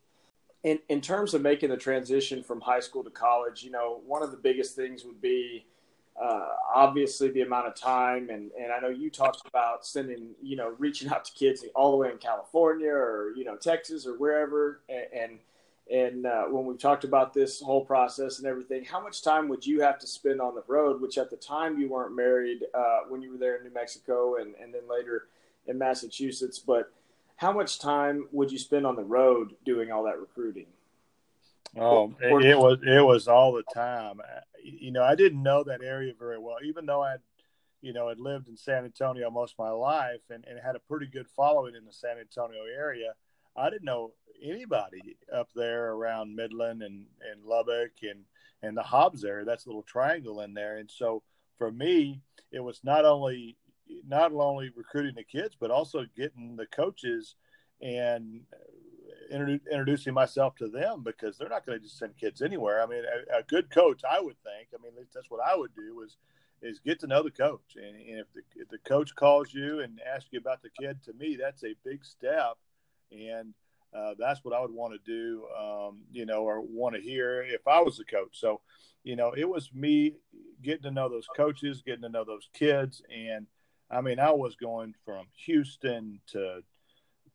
In in terms of making the transition from high school to college, you know, one of the biggest things would be uh, obviously the amount of time and, and I know you talked about sending, you know, reaching out to kids all the way in California or, you know, Texas or wherever. And, and and uh, when we talked about this whole process and everything, how much time would you have to spend on the road? Which at the time you weren't married uh, when you were there in New Mexico and, and then later in Massachusetts. But how much time would you spend on the road doing all that recruiting? Oh, or, it was it was all the time. You know, I didn't know that area very well, even though I, you know, had lived in San Antonio most of my life and, and had a pretty good following in the San Antonio area. I didn't know anybody up there around Midland and, and Lubbock and, and the Hobbs area. That's a little triangle in there. And so for me, it was not only not only recruiting the kids, but also getting the coaches and introducing myself to them because they're not going to just send kids anywhere. I mean, a, a, good coach, I would think. I mean, that's what I would do is is get to know the coach. And, and if, the, if the coach calls you and asks you about the kid, to me, that's a big step. And uh, that's what I would want to do, um, you know, or want to hear if I was the coach. So, you know, it was me getting to know those coaches, getting to know those kids, and I mean, I was going from Houston to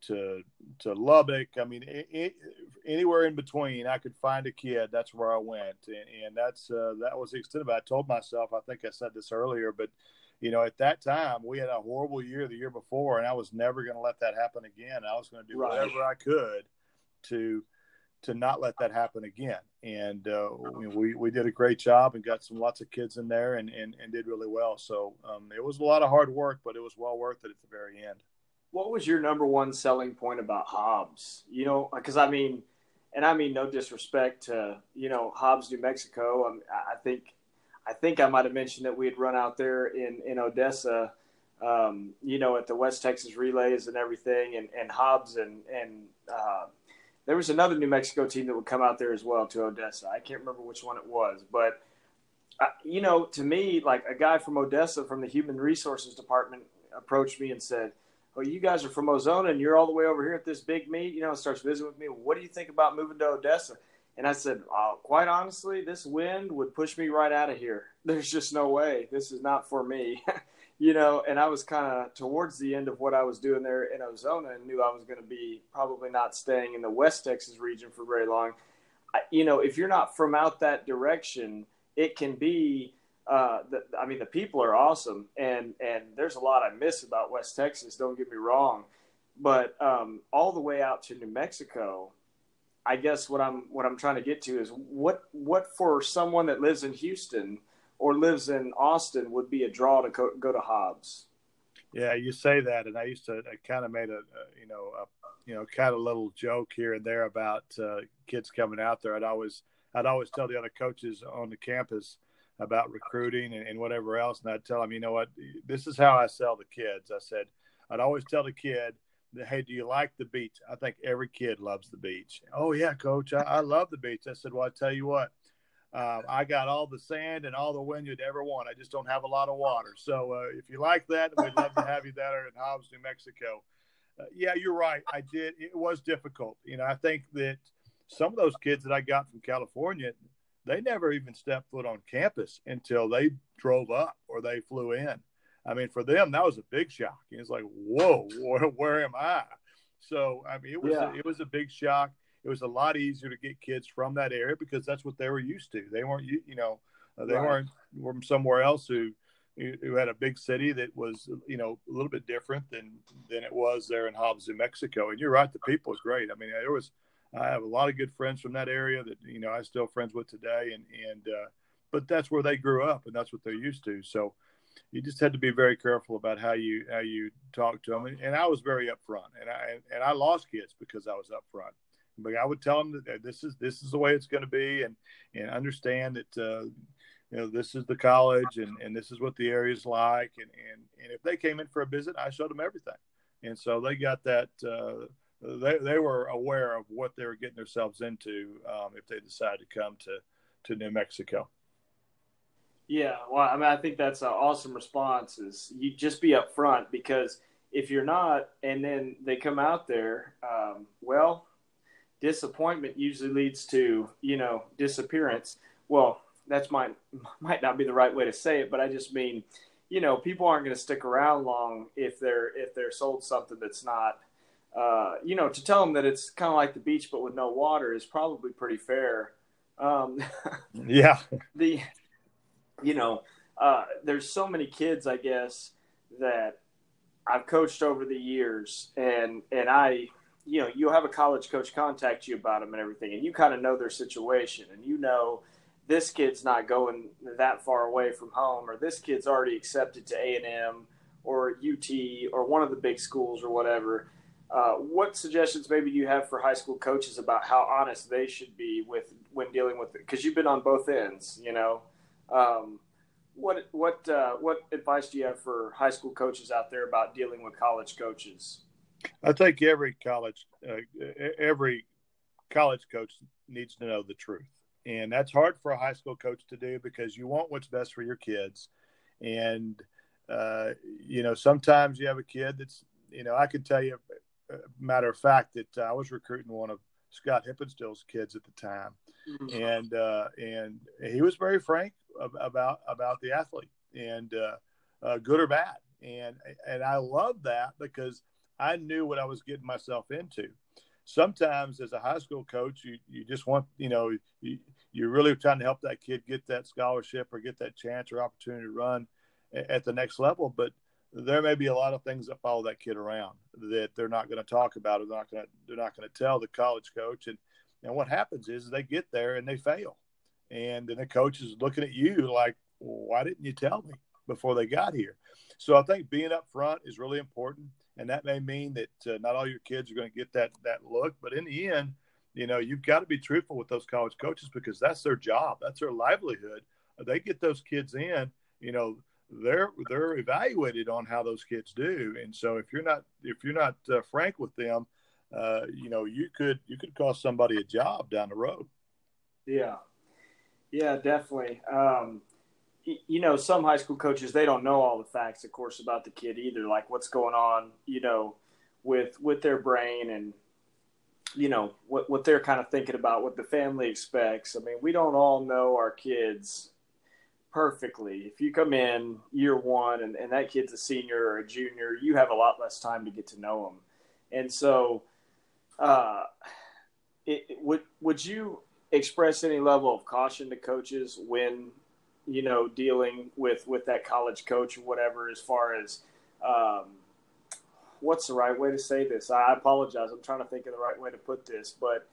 to to Lubbock. I mean, it, it, anywhere in between, I could find a kid. That's where I went, and, and that's uh, that was the extent of it. I told myself, I think I said this earlier, but you know, at that time we had a horrible year the year before, and I was never going to let that happen again. I was going to do right. whatever I could to to not let that happen again. And uh, we we did a great job and got some lots of kids in there and and, and did really well. So um, it was a lot of hard work, but it was well worth it at the very end. What was your number one selling point about Hobbs? You know, because I mean, and I mean no disrespect to you know Hobbs, New Mexico. I, I think I think I might have mentioned that we had run out there in in Odessa, um, you know, at the West Texas relays and everything, and and Hobbs and and uh, there was another New Mexico team that would come out there as well to Odessa. I can't remember which one it was, but uh, you know, to me, like a guy from Odessa from the Human Resources Department approached me and said. Well, you guys are from Ozona and you're all the way over here at this big meet, you know, starts visiting with me. What do you think about moving to Odessa? And I said, oh, quite honestly, this wind would push me right out of here. There's just no way. This is not for me. you know, and I was kind of towards the end of what I was doing there in Ozona and knew I was going to be probably not staying in the West Texas region for very long. I, you know, if you're not from out that direction, it can be. Uh, the, I mean, the people are awesome, and and there's a lot I miss about West Texas. Don't get me wrong, but um, all the way out to New Mexico, I guess what I'm what I'm trying to get to is what what for someone that lives in Houston or lives in Austin would be a draw to go, go to Hobbs. Yeah, you say that, and I used to. Kind of made a, a, you know, a, you know, kind of little joke here and there about uh, kids coming out there. I'd always, I'd always tell the other coaches on the campus about recruiting and, and whatever else, and I'd tell them, you know what, this is how I sell the kids. I said, I'd always tell the kid, hey, do you like the beach? I think every kid loves the beach. Oh yeah, coach, I, I love the beach. I said, well, I tell you what, uh, I got all the sand and all the wind you'd ever want. I just don't have a lot of water. So uh, if you like that, we'd love to have you there in Hobbs, New Mexico. Uh, yeah, you're right. I did. It was difficult. You know, I think that some of those kids that I got from California, they never even stepped foot on campus until they drove up or they flew in. I mean, for them, that was a big shock. It's like, whoa, where, where, am I? So, I mean, it was yeah. it was a big shock. It was a lot easier to get kids from that area because that's what they were used to. They weren't, you know, uh, they right. weren't from somewhere else who who had a big city that was, you know, a little bit different than than it was there in Hobbs, New Mexico. And you're right, the people was great. I mean, there was I have a lot of good friends from that area that you know I still friends with today, and and uh, but that's where they grew up and that's what they're used to. So you just had to be very careful about how you how you talk to them. And, and I was very upfront, and I and I lost kids because I was upfront. But I would tell them that this is this is the way it's going to be, and and understand that uh, you know this is the college, and and this is what the area is like, and and and if they came in for a visit, I showed them everything, and so they got that. Uh, they, they were aware of what they were getting themselves into um, if they decided to come to, to New Mexico. Yeah, well, I mean, I think that's an awesome response. Is you just be upfront because if you're not, and then they come out there, um, well, disappointment usually leads to you know disappearance. Well, that's might might not be the right way to say it, but I just mean, you know, people aren't going to stick around long if they're if they're sold something that's not. Uh, you know, to tell them that it's kind of like the beach but with no water is probably pretty fair. Um, yeah. The you know, uh, there's so many kids, I guess, that I've coached over the years, and and I, you know, you'll have a college coach contact you about them and everything, and you kind of know their situation, and you know this kid's not going that far away from home, or this kid's already accepted to A and M or UT or one of the big schools or whatever. Uh, what suggestions maybe you have for high school coaches about how honest they should be with when dealing with it? Because you've been on both ends, you know. Um, what what uh, what advice do you have for high school coaches out there about dealing with college coaches? I think every college uh, every college coach needs to know the truth, and that's hard for a high school coach to do because you want what's best for your kids, and uh, you know sometimes you have a kid that's you know I can tell you, uh, matter of fact, that I was recruiting one of Scott Hippenstill's kids at the time, mm-hmm. and uh, and he was very frank about about the athlete and uh, uh, good or bad. And and I love that because I knew what I was getting myself into. Sometimes as a high school coach, you, you just want, you know, you, you're really trying to help that kid get that scholarship or get that chance or opportunity to run at the next level. But there may be a lot of things that follow that kid around that they're not going to talk about or they're not going to they're not going to tell the college coach and and what happens is they get there and they fail and then the coach is looking at you like, why didn't you tell me before they got here? So I think being up front is really important, and that may mean that uh, not all your kids are going to get that that look, but in the end, you know, you've got to be truthful with those college coaches because that's their job, that's their livelihood. They get those kids in, you know, they're they're evaluated on how those kids do, and so if you're not if you're not uh, frank with them, uh, you know, you could you could cost somebody a job down the road. Yeah, yeah, definitely. Um, you know, some high school coaches they don't know all the facts, of course, about the kid either, like what's going on, you know, with with their brain and you know what what they're kind of thinking about, what the family expects. I mean, we don't all know our kids perfectly. If you come in year one and, and that kid's a senior or a junior, you have a lot less time to get to know them. And so, uh, it, would would you express any level of caution to coaches when you know dealing with with that college coach or whatever as far as um, what's the right way to say this i apologize i'm trying to think of the right way to put this but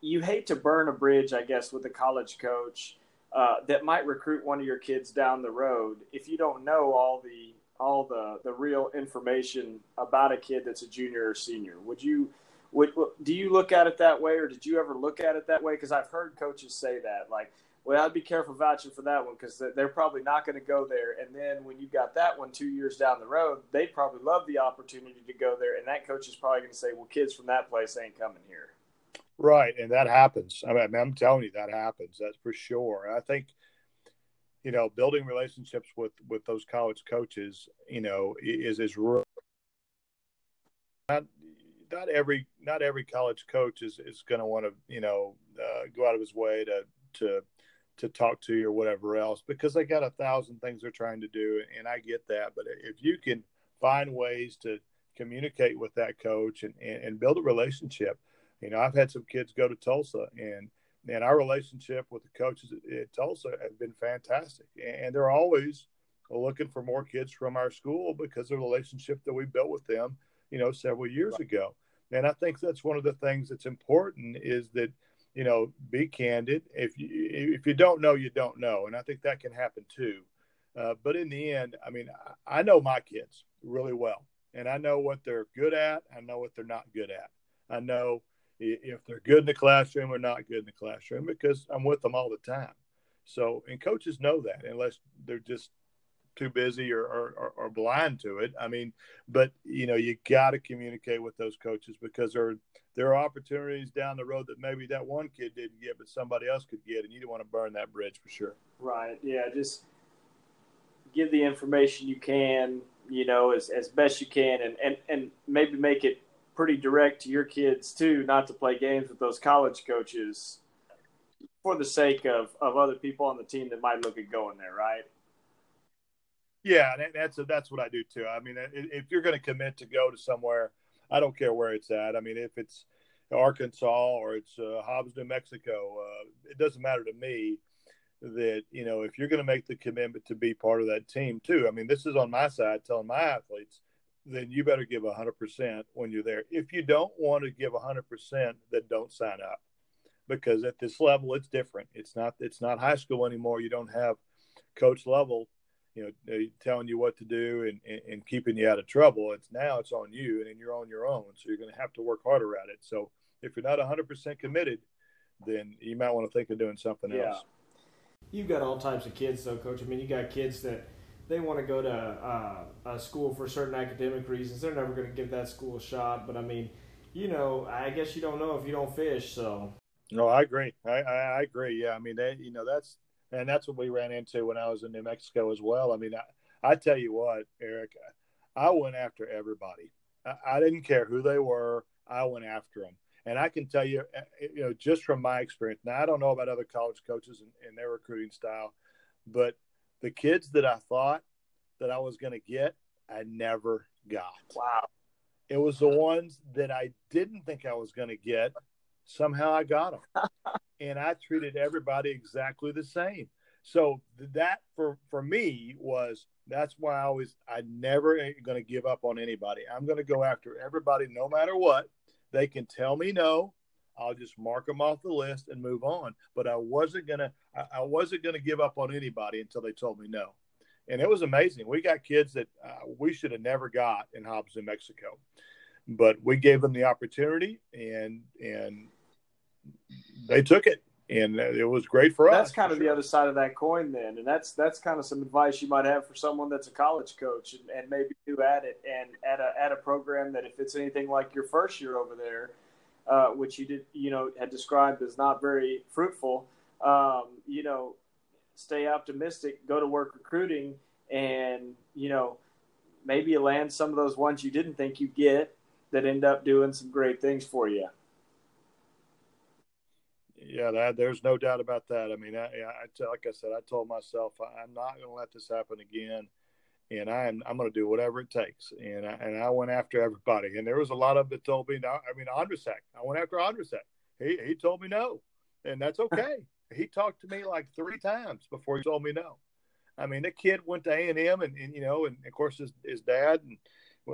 you hate to burn a bridge i guess with a college coach uh, that might recruit one of your kids down the road if you don't know all the all the the real information about a kid that's a junior or senior. Would you would do you look at it that way, or did you ever look at it that way? Because I've heard coaches say that, like, well, I'd be careful vouching for that one because they're probably not going to go there. And then when you've got that one two years down the road, they probably love the opportunity to go there, and that coach is probably going to say, well, kids from that place ain't coming here. Right, and that happens. I mean, I'm telling you, that happens. That's for sure. I think you know, building relationships with with those college coaches, you know, is is real. Not not every not every college coach is is going to want to you know uh, go out of his way to to to talk to you or whatever else because they got a thousand things they're trying to do and I get that but if you can find ways to communicate with that coach and, and, and build a relationship you know I've had some kids go to Tulsa and and our relationship with the coaches at Tulsa have been fantastic. And they're always looking for more kids from our school because of the relationship that we built with them, you know, several years right. ago. And I think that's one of the things that's important is that, you know, be candid. If you if you don't know, you don't know, and I think that can happen too. Uh, but in the end, I mean, I, I know my kids really well, and I know what they're good at. I know what they're not good at. I know if they're good in the classroom or not good in the classroom because I'm with them all the time. So, and coaches know that unless they're just too busy or, or, or blind to it. I mean, but you know, you got to communicate with those coaches because there, there are opportunities down the road that maybe that one kid didn't get, but somebody else could get, and you don't want to burn that bridge for sure. Right. Yeah. Just give the information you can, you know, as, as best you can and, and, and maybe make it pretty direct to your kids too, not to play games with those college coaches for the sake of, of other people on the team that might look at going there, right? Yeah, that's that's what I do too. I mean, if you're going to commit to go to somewhere, I don't care where it's at. I mean, if it's Arkansas or it's uh, Hobbs, New Mexico, uh, it doesn't matter to me. That you know, if you're going to make the commitment to be part of that team too. I mean, this is on my side, telling my athletes then you better give 100% when you're there. If you don't want to give 100%, then don't sign up because at this level it's different. It's not it's not high school anymore. You don't have coach level, you know, telling you what to do and, and, and keeping you out of trouble. It's now it's on you and then you're on your own. So you're going to have to work harder at it. So if you're not 100% committed, then you might want to think of doing something yeah. else. You've got all types of kids, though, coach. I mean, you got kids that they want to go to uh, a school for certain academic reasons. They're never going to give that school a shot. But I mean, you know, I guess you don't know if you don't fish. So. No, I agree. I, I, I agree. Yeah, I mean, they, you know, that's and that's what we ran into when I was in New Mexico as well. I mean, I, I tell you what, Eric, I went after everybody. I, I didn't care who they were. I went after them. And I can tell you, eh, you know, just from my experience. Now, I don't know about other college coaches and, and their recruiting style, but the kids that I thought that I was going to get, I never got. Wow. It was the ones that I didn't think I was going to get. Somehow I got them. and I treated everybody exactly the same. So that for for me was that's why I always I never going to give up on anybody. I'm going to go after everybody no matter what. They can tell me no. I'll just mark them off the list and move on. But I wasn't gonna I, I wasn't gonna give up on anybody until they told me no. And it was amazing. We got kids that uh, we should have never got in Hobbs, New Mexico, but we gave them the opportunity, and and they took it, and it was great for that's us. That's kind of sure. the other side of that coin, then, and that's that's kind of some advice you might have for someone that's a college coach and, and maybe do at it and at a at a program that if it's anything like your first year over there uh, which you did, you know, had described as not very fruitful. Um, you know, stay optimistic, go to work recruiting, and you know, maybe you land some of those ones you didn't think you get that end up doing some great things for you. Yeah, that, there's no doubt about that. I mean, I, I, like I said, I told myself I'm not going to let this happen again and I'm I'm going to do whatever it takes. And I, and I went after everybody. And there was a lot of that told me no. I mean, Andrusek. I went after Andrusek. He he told me no, and that's okay. he talked to me like three times before he told me no. I mean, the kid went to A and M, and you know, and of course his his dad. And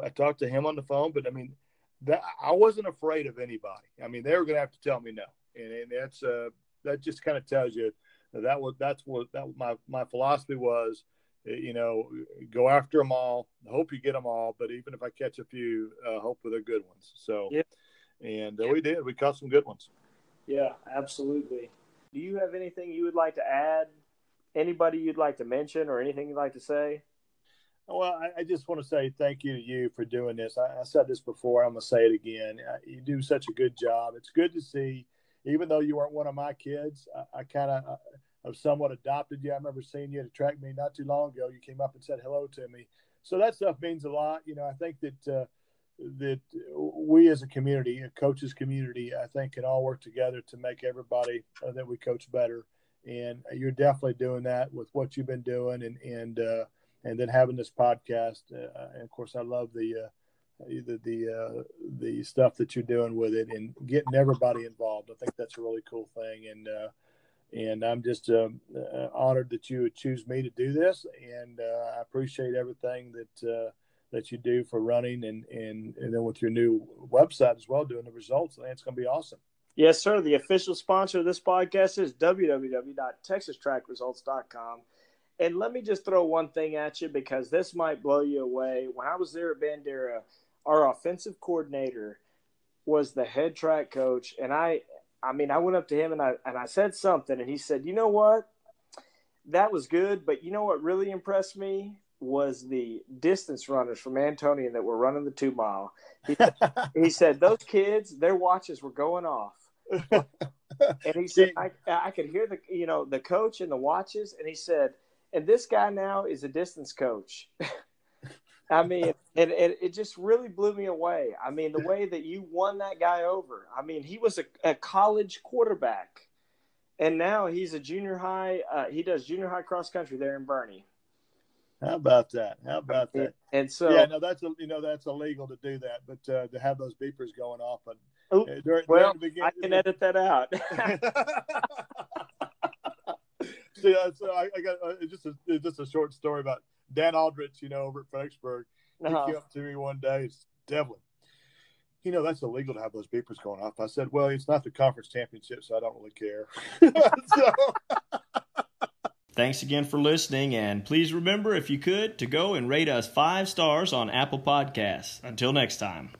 I talked to him on the phone, but I mean, that I wasn't afraid of anybody. I mean, they were going to have to tell me no, and, and that's uh that just kind of tells you that, that was that's what that my my philosophy was you know, go after them all. Hope you get them all, but even if I catch a few, uh, hope they're good ones. So, yeah. and uh, we did. We caught some good ones. Yeah, absolutely. Do you have anything you would like to add? Anybody you'd like to mention, or anything you'd like to say? Well, I, I just want to say thank you to you for doing this. I, I said this before. I'm gonna say it again. You do such a good job. It's good to see, even though you weren't one of my kids. I, I kind of have somewhat adopted you. I remember seeing you at a track meet not too long ago. You came up and said hello to me. So that stuff means a lot. You know, I think that uh, that we as a community, a coaches community, I think can all work together to make everybody uh, that we coach better. And you're definitely doing that with what you've been doing, and and uh, and then having this podcast. Uh, and of course, I love the uh, the the uh, the stuff that you're doing with it and getting everybody involved. I think that's a really cool thing, and uh, and I'm just um, uh, honored that you would choose me to do this, and uh, I appreciate everything that uh, that you do for running, and and and then with your new website as well, doing the results. I it's going to be awesome. Yes, sir. The official sponsor of this podcast is www.texastrackresults.com. And let me just throw one thing at you because this might blow you away. When I was there at Bandera, our offensive coordinator was the head track coach, and I I mean, I went up to him and I and I said something, and he said, "You know what? That was good, but you know what really impressed me was the distance runners from Antonian that were running the two mile." He, he said those kids, their watches were going off, and he said I, I could hear the you know the coach and the watches, and he said, and this guy now is a distance coach. I mean, it, it, it just really blew me away. I mean, the way that you won that guy over. I mean, he was a, a college quarterback, and now he's a junior high. Uh, he does junior high cross country there in Boerne. How about that? How about that? And so, yeah, no, that's a, you know that's illegal to do that, but uh, to have those beepers going off and uh, during, well, during beginning, I can edit that out. See, uh, so I, I got uh, just a, just a short story about Dan Aldrich, you know, over at Fredericksburg, uh-huh. he came up to me one day. It's Devlin. You know, that's illegal to have those beepers going off. I said, well, it's not the conference championship, so I don't really care. so... Thanks again for listening, and please remember, if you could, to go and rate us five stars on Apple Podcasts. Until next time.